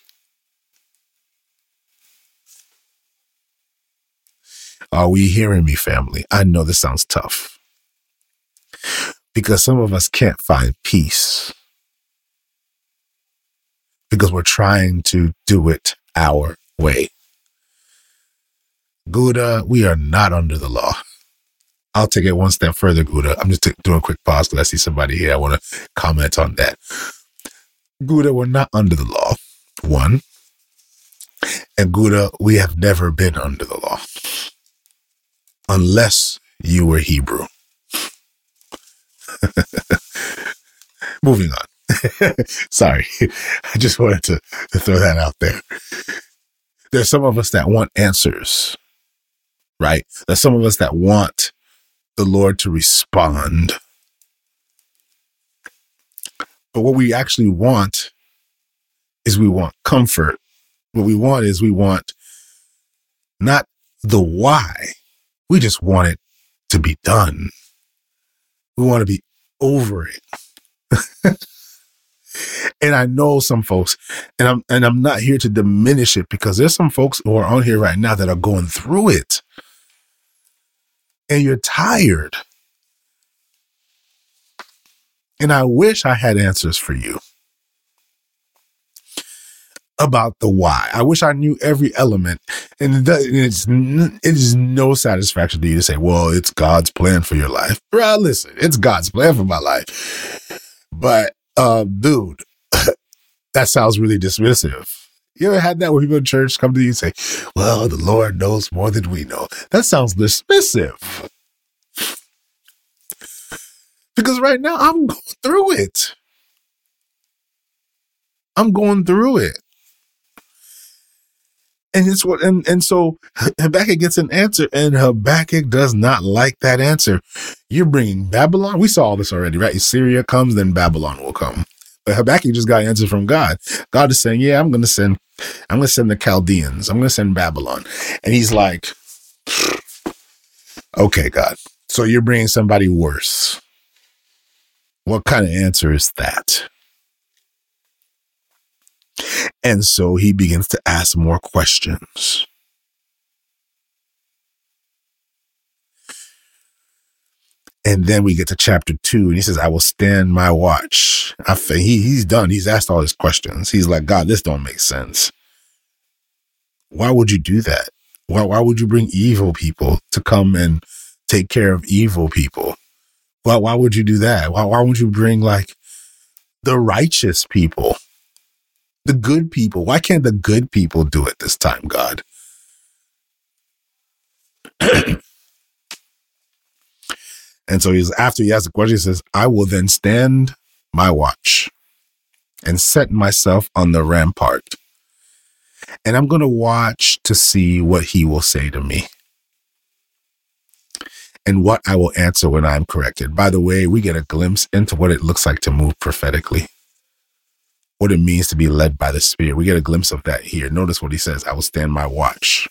[SPEAKER 1] Are we hearing me, family? I know this sounds tough because some of us can't find peace because we're trying to do it our way. Gouda, uh, we are not under the law. I'll take it one step further, Gouda. I'm just t- doing a quick pause because I see somebody here. I want to comment on that. Gouda, we're not under the law. One. And Gouda, we have never been under the law. Unless you were Hebrew. Moving on. Sorry. I just wanted to, to throw that out there. There's some of us that want answers, right? There's some of us that want the Lord to respond. But what we actually want is we want comfort. What we want is we want not the why. We just want it to be done. We want to be over it. and I know some folks, and I'm and I'm not here to diminish it because there's some folks who are on here right now that are going through it. And you're tired. And I wish I had answers for you about the why. I wish I knew every element. And it's it is no satisfaction to you to say, "Well, it's God's plan for your life." Bro, listen, it's God's plan for my life. But uh, dude, that sounds really dismissive. You ever had that where people in church come to you and say, Well, the Lord knows more than we know? That sounds dismissive. Because right now I'm going through it. I'm going through it. And it's what, and, and so Habakkuk gets an answer, and Habakkuk does not like that answer. You're bringing Babylon. We saw all this already, right? Syria comes, then Babylon will come. But Habakkuk just got an answer from God. God is saying, Yeah, I'm going to send, I'm going to send the Chaldeans. I'm going to send Babylon. And he's like, Okay, God. So you're bringing somebody worse. What kind of answer is that? And so he begins to ask more questions. And then we get to chapter two, and he says, I will stand my watch. He, he's done. He's asked all his questions. He's like, God, this don't make sense. Why would you do that? Why, why would you bring evil people to come and take care of evil people? Why, why would you do that? Why, why would you bring like the righteous people, the good people? Why can't the good people do it this time, God? And so he's after he asks the question, he says, I will then stand my watch and set myself on the rampart. And I'm going to watch to see what he will say to me and what I will answer when I'm corrected. By the way, we get a glimpse into what it looks like to move prophetically, what it means to be led by the Spirit. We get a glimpse of that here. Notice what he says I will stand my watch.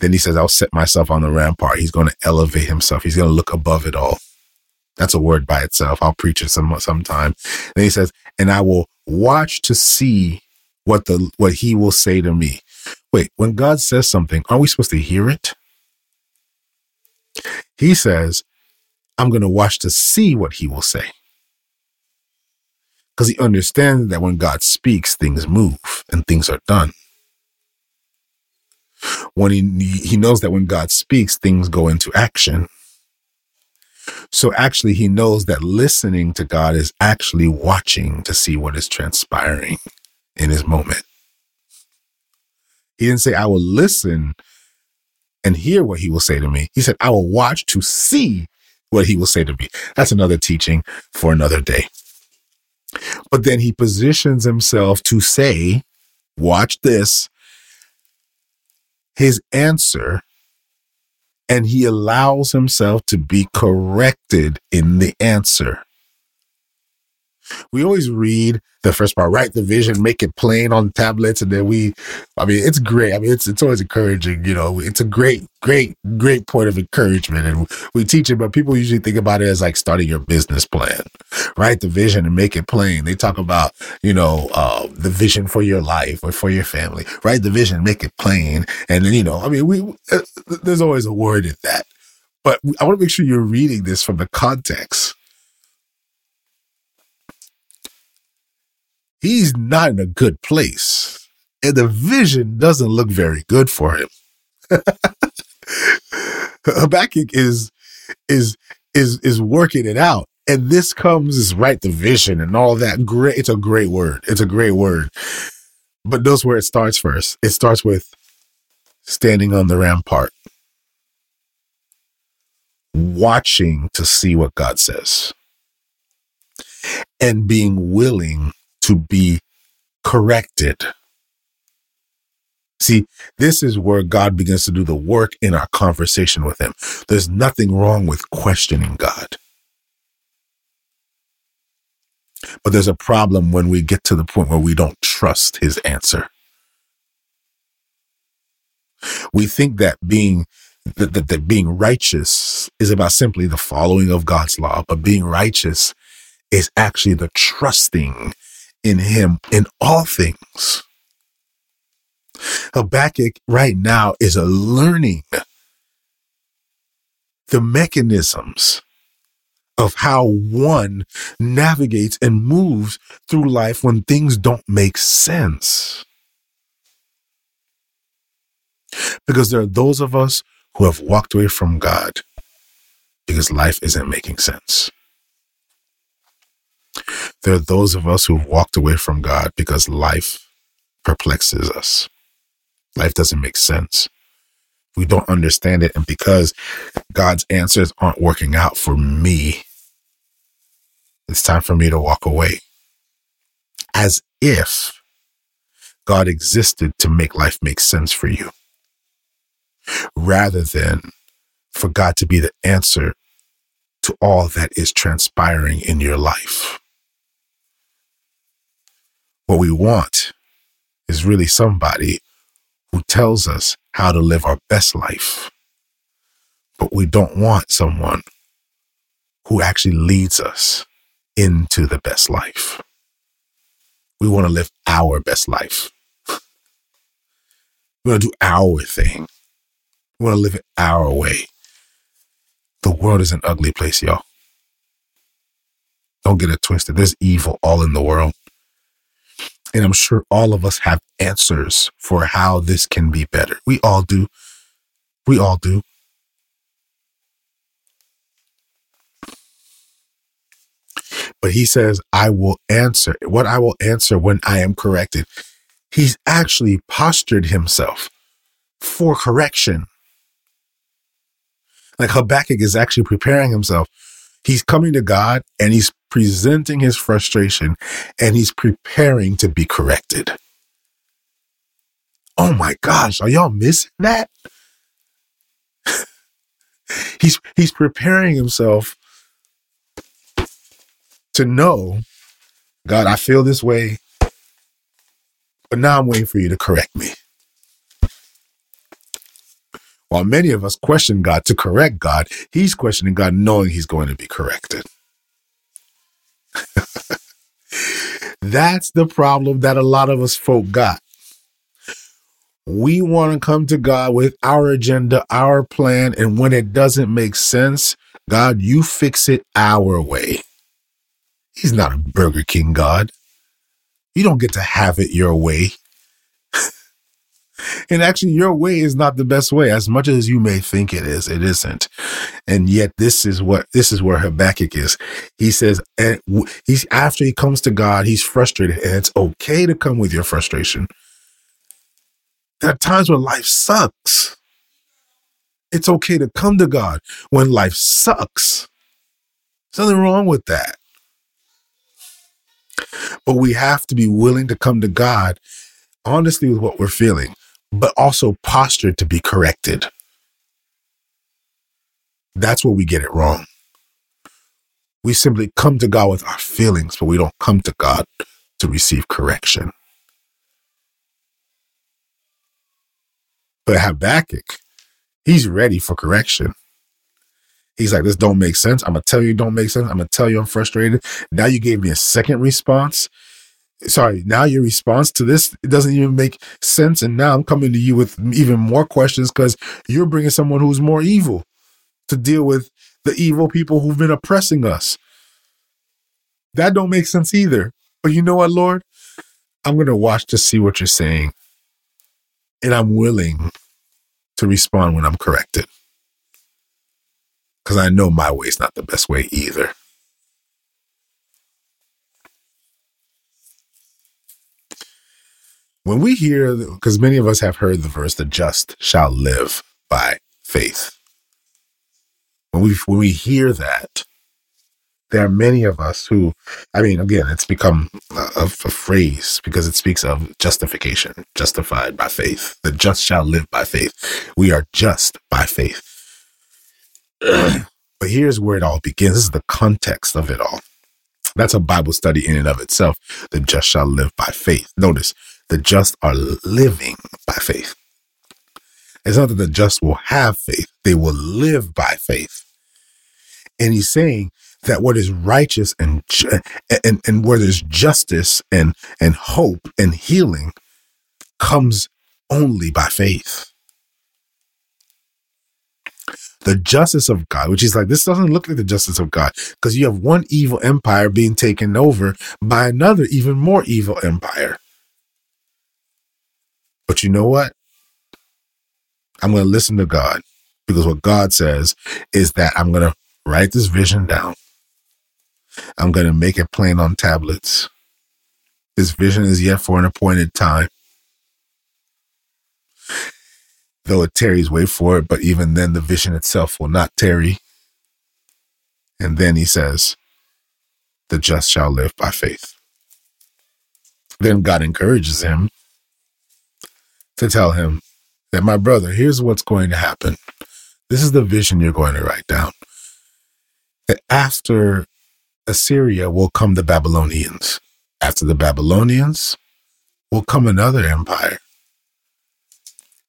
[SPEAKER 1] Then he says, I'll set myself on the rampart. He's going to elevate himself. He's going to look above it all. That's a word by itself. I'll preach it some sometime. Then he says, and I will watch to see what the what he will say to me. Wait, when God says something, aren't we supposed to hear it? He says, I'm going to watch to see what he will say. Because he understands that when God speaks, things move and things are done when he he knows that when God speaks, things go into action. So actually, he knows that listening to God is actually watching to see what is transpiring in his moment. He didn't say, I will listen and hear what he will say to me. He said, I will watch to see what he will say to me. That's another teaching for another day. But then he positions himself to say, Watch this his answer and he allows himself to be corrected in the answer. We always read the first part, write the vision, make it plain on tablets, and then we, I mean, it's great. I mean, it's it's always encouraging. You know, it's a great, great, great point of encouragement, and we teach it. But people usually think about it as like starting your business plan, write the vision and make it plain. They talk about, you know, uh, the vision for your life or for your family. Write the vision, make it plain, and then you know, I mean, we uh, there's always a word in that. But I want to make sure you're reading this from the context he's not in a good place. And the vision doesn't look very good for him. Habakkuk is is is is working it out. And this comes is write the vision and all that. Great. It's a great word. It's a great word. But notice where it starts first. It starts with standing on the rampart, watching to see what God says, and being willing to be corrected. See, this is where God begins to do the work in our conversation with Him. There's nothing wrong with questioning God. But there's a problem when we get to the point where we don't trust His answer. We think that being that, that, that being righteous is about simply the following of God's law, but being righteous is actually the trusting in him in all things. Habakkuk right now is a learning the mechanisms of how one navigates and moves through life when things don't make sense. Because there are those of us who have walked away from God because life isn't making sense. There are those of us who've walked away from God because life perplexes us. Life doesn't make sense. We don't understand it. And because God's answers aren't working out for me, it's time for me to walk away. As if God existed to make life make sense for you, rather than for God to be the answer to all that is transpiring in your life. What we want is really somebody who tells us how to live our best life. But we don't want someone who actually leads us into the best life. We want to live our best life. We want to do our thing. We want to live it our way. The world is an ugly place, y'all. Don't get it twisted. There's evil all in the world. And I'm sure all of us have answers for how this can be better. We all do. We all do. But he says, I will answer what I will answer when I am corrected. He's actually postured himself for correction. Like Habakkuk is actually preparing himself. He's coming to God and he's presenting his frustration and he's preparing to be corrected. Oh my gosh, are y'all missing that? he's he's preparing himself to know, God, I feel this way, but now I'm waiting for you to correct me. While many of us question God to correct God, he's questioning God knowing he's going to be corrected. That's the problem that a lot of us folk got. We want to come to God with our agenda, our plan, and when it doesn't make sense, God, you fix it our way. He's not a Burger King God. You don't get to have it your way. And actually, your way is not the best way. As much as you may think it is, it isn't. And yet, this is what this is where Habakkuk is. He says, and he's after he comes to God, he's frustrated, and it's okay to come with your frustration. There are times when life sucks. It's okay to come to God when life sucks. There's nothing wrong with that. But we have to be willing to come to God honestly with what we're feeling, but also postured to be corrected. That's where we get it wrong. We simply come to God with our feelings, but we don't come to God to receive correction. But Habakkuk, he's ready for correction. He's like, this don't make sense. I'm gonna tell you don't make sense. I'm gonna tell you I'm frustrated. Now you gave me a second response. Sorry, now your response to this it doesn't even make sense. And now I'm coming to you with even more questions because you're bringing someone who's more evil to deal with the evil people who've been oppressing us. That don't make sense either. But you know what, Lord? I'm gonna watch to see what you're saying. And I'm willing to respond when I'm corrected because I know my way is not the best way either. When we hear, because many of us have heard the verse, the just shall live by faith. When we, when we hear that, there are many of us who, I mean, again, it's become a, a, phrase because it speaks of justification, justified by faith. The just shall live by faith. We are just by faith. but here's where it all begins. This is the context of it all. That's a Bible study in and of itself. The just shall live by faith. Notice, the just are living by faith. It's not that the just will have faith, they will live by faith. And he's saying that what is righteous and and, and where there's justice and and hope and healing comes only by faith the justice of God, which is like, this doesn't look like the justice of God because you have one evil empire being taken over by another, even more evil empire. But you know what? I'm going to listen to God because what God says is that I'm going to write this vision down. I'm going to make it plain on tablets. This vision is yet for an appointed time. Though it tarries, wait for it, but even then the vision itself will not tarry. And then he says, The just shall live by faith. Then God encourages him to tell him that, my brother, here's what's going to happen. This is the vision you're going to write down. That after Assyria will come the Babylonians. After the Babylonians will come another empire.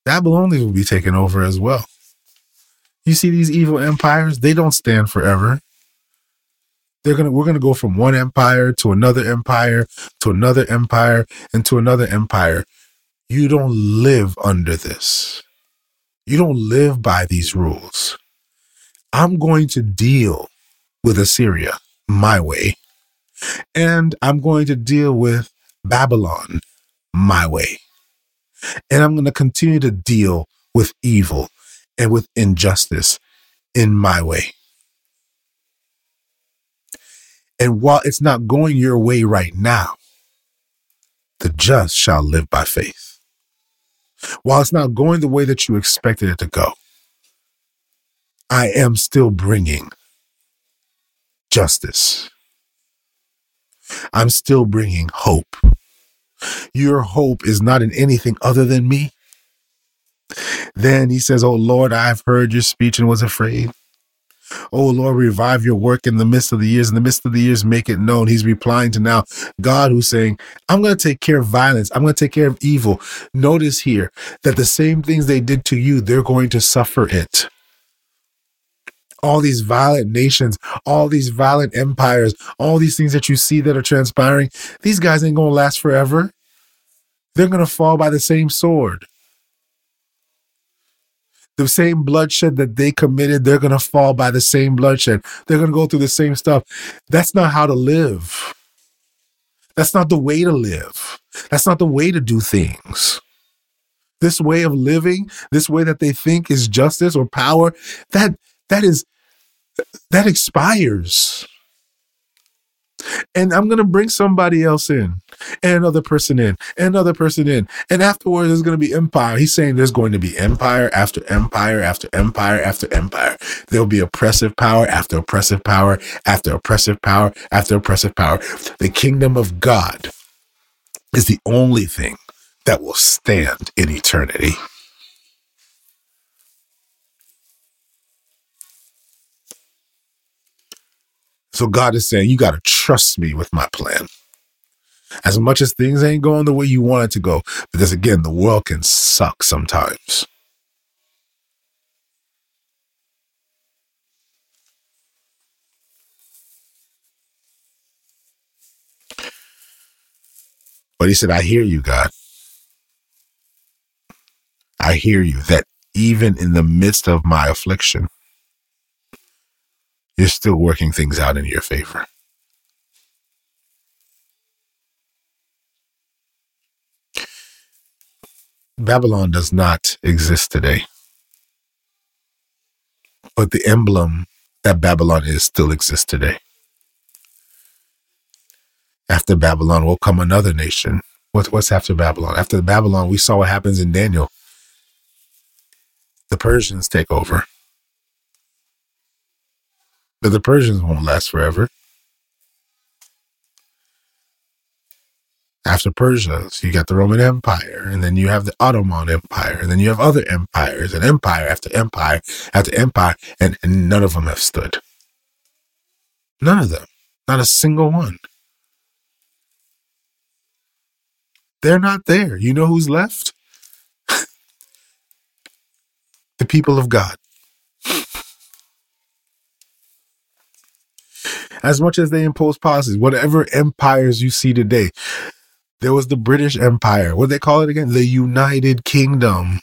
[SPEAKER 1] Babylonians will be taken over as well. You see these evil empires, they don't stand forever. They're gonna we're gonna go from one empire to another empire to another empire and to another empire. You don't live under this. You don't live by these rules. I'm going to deal with Assyria my way, and I'm going to deal with Babylon my way. And I'm going to continue to deal with evil and with injustice in my way. And while it's not going your way right now, the just shall live by faith. While it's not going the way that you expected it to go, I am still bringing justice. I'm still bringing hope. Your hope is not in anything other than me. Then he says, Oh Lord, I've heard your speech and was afraid. Oh Lord, revive your work in the midst of the years. In the midst of the years, make it known. He's replying to now God who's saying, I'm going to take care of violence. I'm going to take care of evil. Notice here that the same things they did to you, they're going to suffer it. All these violent nations, all these violent empires, all these things that you see that are transpiring, these guys ain't going to last forever. They're going to fall by the same sword the same bloodshed that they committed, they're going to fall by the same bloodshed. They're going to go through the same stuff. That's not how to live. That's not the way to live. That's not the way to do things. This way of living, this way that they think is justice or power, that that is that expires and I'm to bring somebody else in, and another person in, and another person in, and afterwards there's to be empire. He's saying there's going to be empire after empire after empire after empire. There'll be oppressive power after oppressive power after oppressive power after oppressive power. The kingdom of God is the only thing that will stand in eternity. So God is saying, you got to trust me with my plan. As much as things ain't going the way you want it to go, because again, the world can suck sometimes. But he said, I hear you, God. I hear you that even in the midst of my affliction, you're still working things out in your favor. Babylon does not exist today. But the emblem that Babylon is still exists today. After Babylon will come another nation. What, what's after Babylon? After Babylon, we saw what happens in Daniel. The Persians take over. But the Persians won't last forever. After Persia, so you got the Roman Empire, and then you have the Ottoman Empire, and then you have other empires, and empire after empire after empire, and, and none of them have stood. None of them. Not a single one. They're not there. You know who's left? the people of God. As much as they impose policies, whatever empires you see today, there was the British Empire. What they call it again? The United Kingdom.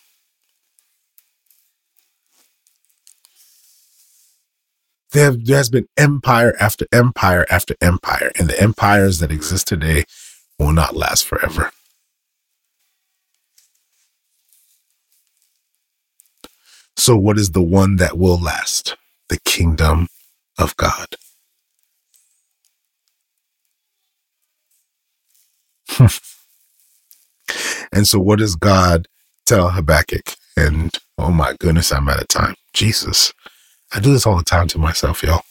[SPEAKER 1] There, there has been empire after empire after empire, and the empires that exist today will not last forever. So, what is the one that will last? The kingdom of God. and so, what does God tell Habakkuk And oh my goodness, I'm out of time. Jesus. I do this all the time to myself, y'all.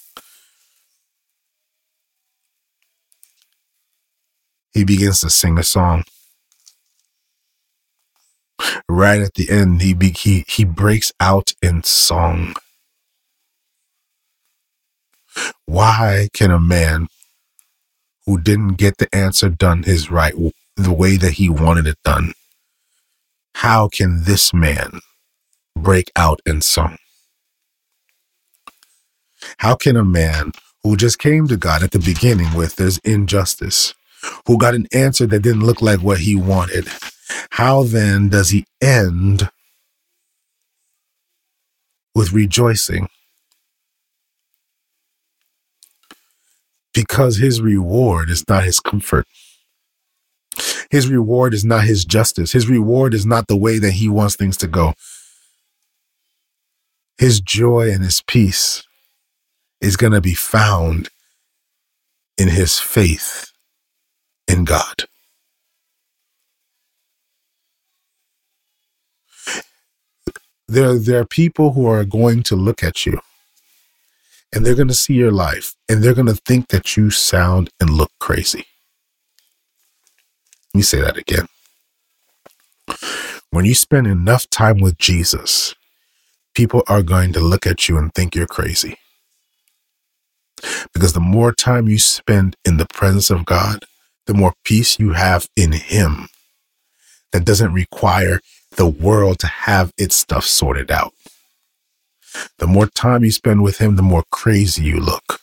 [SPEAKER 1] He begins to sing a song. Right at the end, he be, he he breaks out in song. Why can a man who didn't get the answer done his right the way that he wanted it done, how can this man break out in song? How can a man who just came to God at the beginning with there's injustice, who got an answer that didn't look like what he wanted, how then does he end with rejoicing? Because his reward is not his comfort. His reward is not his justice. His reward is not the way that he wants things to go. His joy and his peace is going to be found in his faith in God. There, there are people who are going to look at you and they're going to see your life and they're going to think that you sound and look crazy. Let me say that again. When you spend enough time with Jesus, people are going to look at you and think you're crazy. Because the more time you spend in the presence of God, the more peace you have in Him that doesn't require the world to have its stuff sorted out. The more time you spend with Him, the more crazy you look.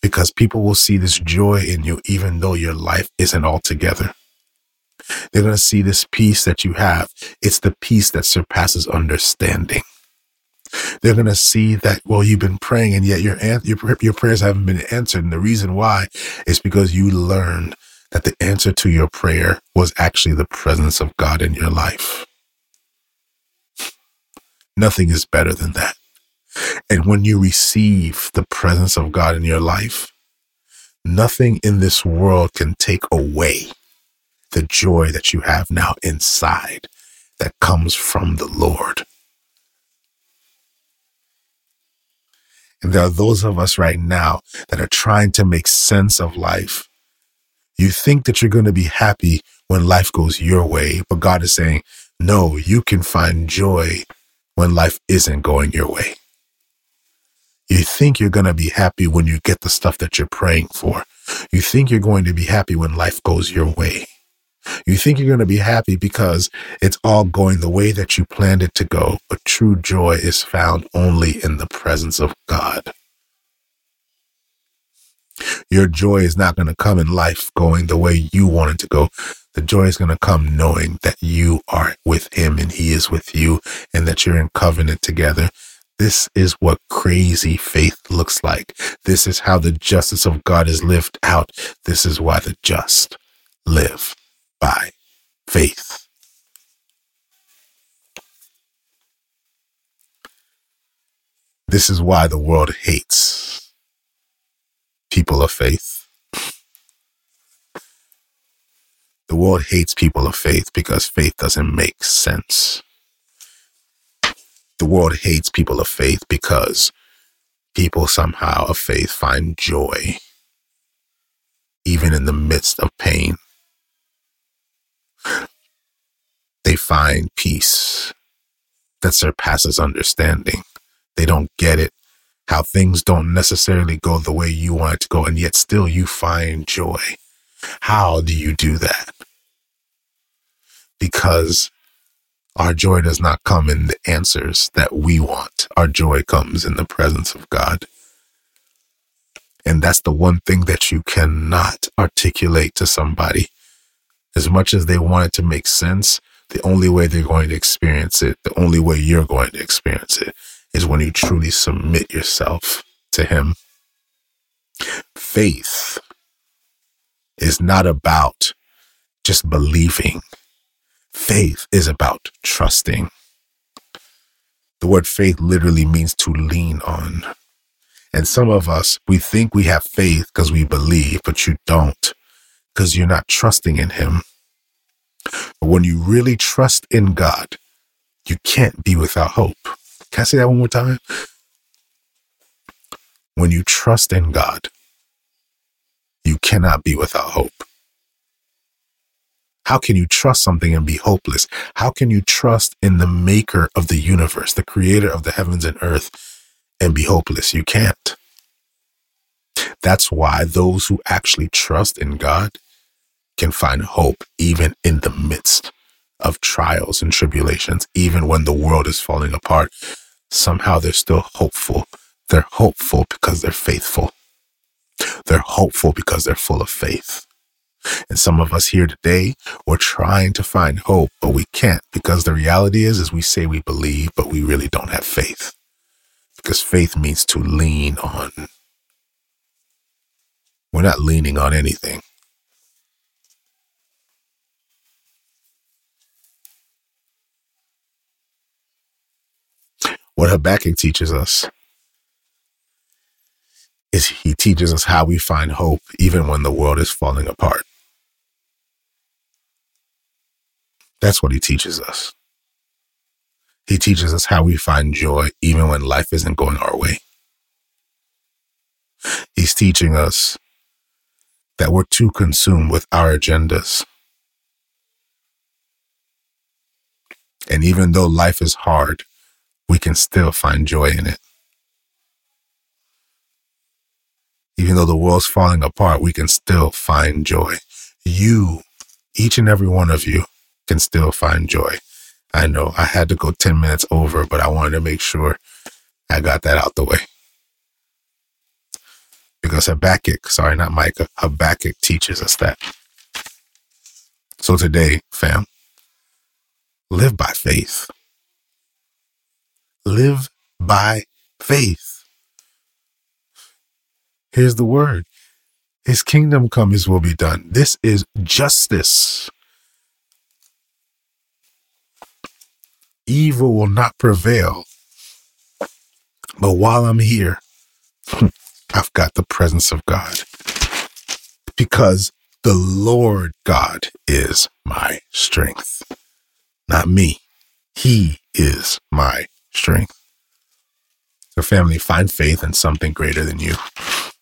[SPEAKER 1] Because people will see this joy in you, even though your life isn't all together. They're going to see this peace that you have. It's the peace that surpasses understanding. They're going to see that, well, you've been praying and yet your, your, your prayers haven't been answered. And the reason why is because you learned that the answer to your prayer was actually the presence of God in your life. Nothing is better than that. And when you receive the presence of God in your life, nothing in this world can take away the joy that you have now inside that comes from the Lord. And there are those of us right now that are trying to make sense of life. You think that you're going to be happy when life goes your way, but God is saying, no, you can find joy when life isn't going your way. You think you're going to be happy when you get the stuff that you're praying for. You think you're going to be happy when life goes your way. You think you're going to be happy because it's all going the way that you planned it to go, but true joy is found only in the presence of God. Your joy is not going to come in life going the way you want it to go. The joy is going to come knowing that you are with Him and He is with you and that you're in covenant together. This is what crazy faith looks like. This is how the justice of God is lived out. This is why the just live by faith. This is why the world hates people of faith. The world hates people of faith because faith doesn't make sense. The world hates people of faith because people somehow of faith find joy even in the midst of pain. they find peace that surpasses understanding. They don't get it, how things don't necessarily go the way you want it to go, and yet still you find joy. How do you do that? Because our joy does not come in the answers that we want. Our joy comes in the presence of God. And that's the one thing that you cannot articulate to somebody. As much as they want it to make sense, the only way they're going to experience it, the only way you're going to experience it is when you truly submit yourself to Him. Faith is not about just believing. Faith is about trusting. The word faith literally means to lean on. And some of us, we think we have faith because we believe, but you don't because you're not trusting in Him. But when you really trust in God, You can't be without hope. Can I say that one more time? When you trust in God, you cannot be without hope. How can you trust something and be hopeless? How can you trust in the maker of the universe, the creator of the heavens and earth, and be hopeless? You can't. That's why those who actually trust in God can find hope even in the midst of trials and tribulations, even when the world is falling apart. Somehow they're still hopeful. They're hopeful because they're faithful. They're hopeful because they're full of faith. And some of us here today, we're trying to find hope, but we can't because the reality is, is we say we believe, but we really don't have faith. Because faith means to lean on. We're not leaning on anything. What Habakkuk teaches us is he teaches us how we find hope even when the world is falling apart. That's what he teaches us. He teaches us how we find joy even when life isn't going our way. He's teaching us that we're too consumed with our agendas. And even though life is hard, we can still find joy in it. Even though the world's falling apart, we can still find joy. You, each and every one of you, can still find joy. I know I had to go 10 minutes over, but I wanted to make sure I got that out the way. Because Habakkuk, sorry, not Micah, Habakkuk teaches us that. So today, fam, live by faith. Live by faith. Here's the word His kingdom come, His will be done. This is justice. Evil will not prevail. But while I'm here, I've got the presence of God because the Lord God is my strength, not me. He is my strength. So, family, find faith in something greater than you,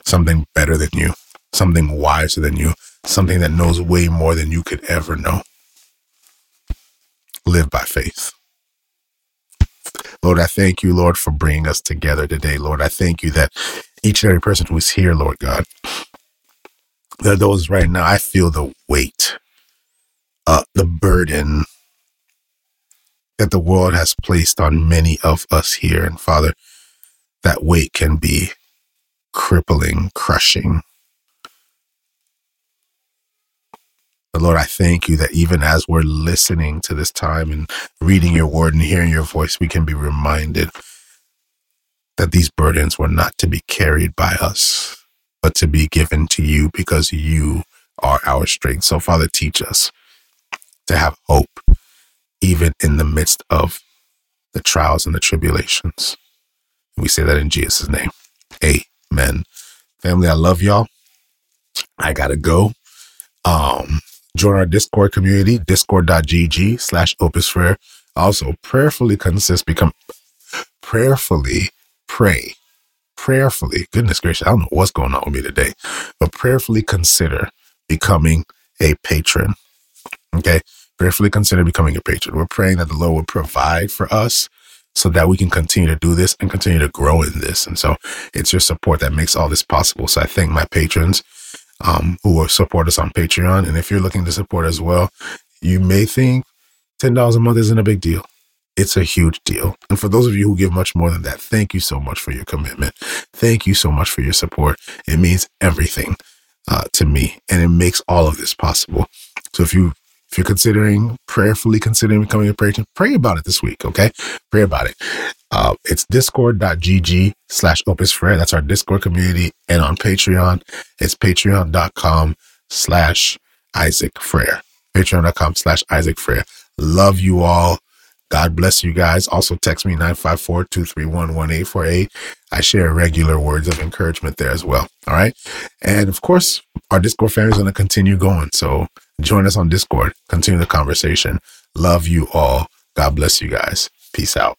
[SPEAKER 1] something better than you, something wiser than you, something that knows way more than you could ever know. Live by faith. Lord, I thank you, Lord, for bringing us together today. Lord, I thank you that each and every person who is here, Lord God, that those right now, I feel the weight, uh, the burden that the world has placed on many of us here. And Father, that weight can be crippling, crushing. But Lord, I thank you that even as we're listening to this time and reading your word and hearing your voice, we can be reminded that these burdens were not to be carried by us, but to be given to you because you are our strength. So, Father, teach us to have hope even in the midst of the trials and the tribulations. We say that in Jesus' name. Amen. Family, I love y'all. I gotta go. Um, join our Discord community, discord.gg slash opus prayer. Also, prayerfully consist become prayerfully pray. Prayerfully, goodness gracious, I don't know what's going on with me today, but prayerfully consider becoming a patron. Okay prayerfully consider becoming a patron. We're praying that the Lord would provide for us so that we can continue to do this and continue to grow in this. And so it's your support that makes all this possible. So I thank my patrons um, who support us on Patreon. And if you're looking to support as well, you may think $10 a month isn't a big deal. It's a huge deal. And for those of you who give much more than that, thank you so much for your commitment. Thank you so much for your support. It means everything uh, to me and it makes all of this possible. So if you if you're considering, prayerfully considering becoming a patron, pray about it this week, okay? Pray about it. Uh, it's discord.gg slash opus. That's our Discord community. And on Patreon, it's patreon.com slash Isaac Frere. Patreon.com slash Isaac Frere. Love you all. God bless you guys. Also text me 954-231-1848. I share regular words of encouragement there as well. All right. And of course, our Discord family is going to continue going. So Join us on Discord. Continue the conversation. Love you all. God bless you guys. Peace out.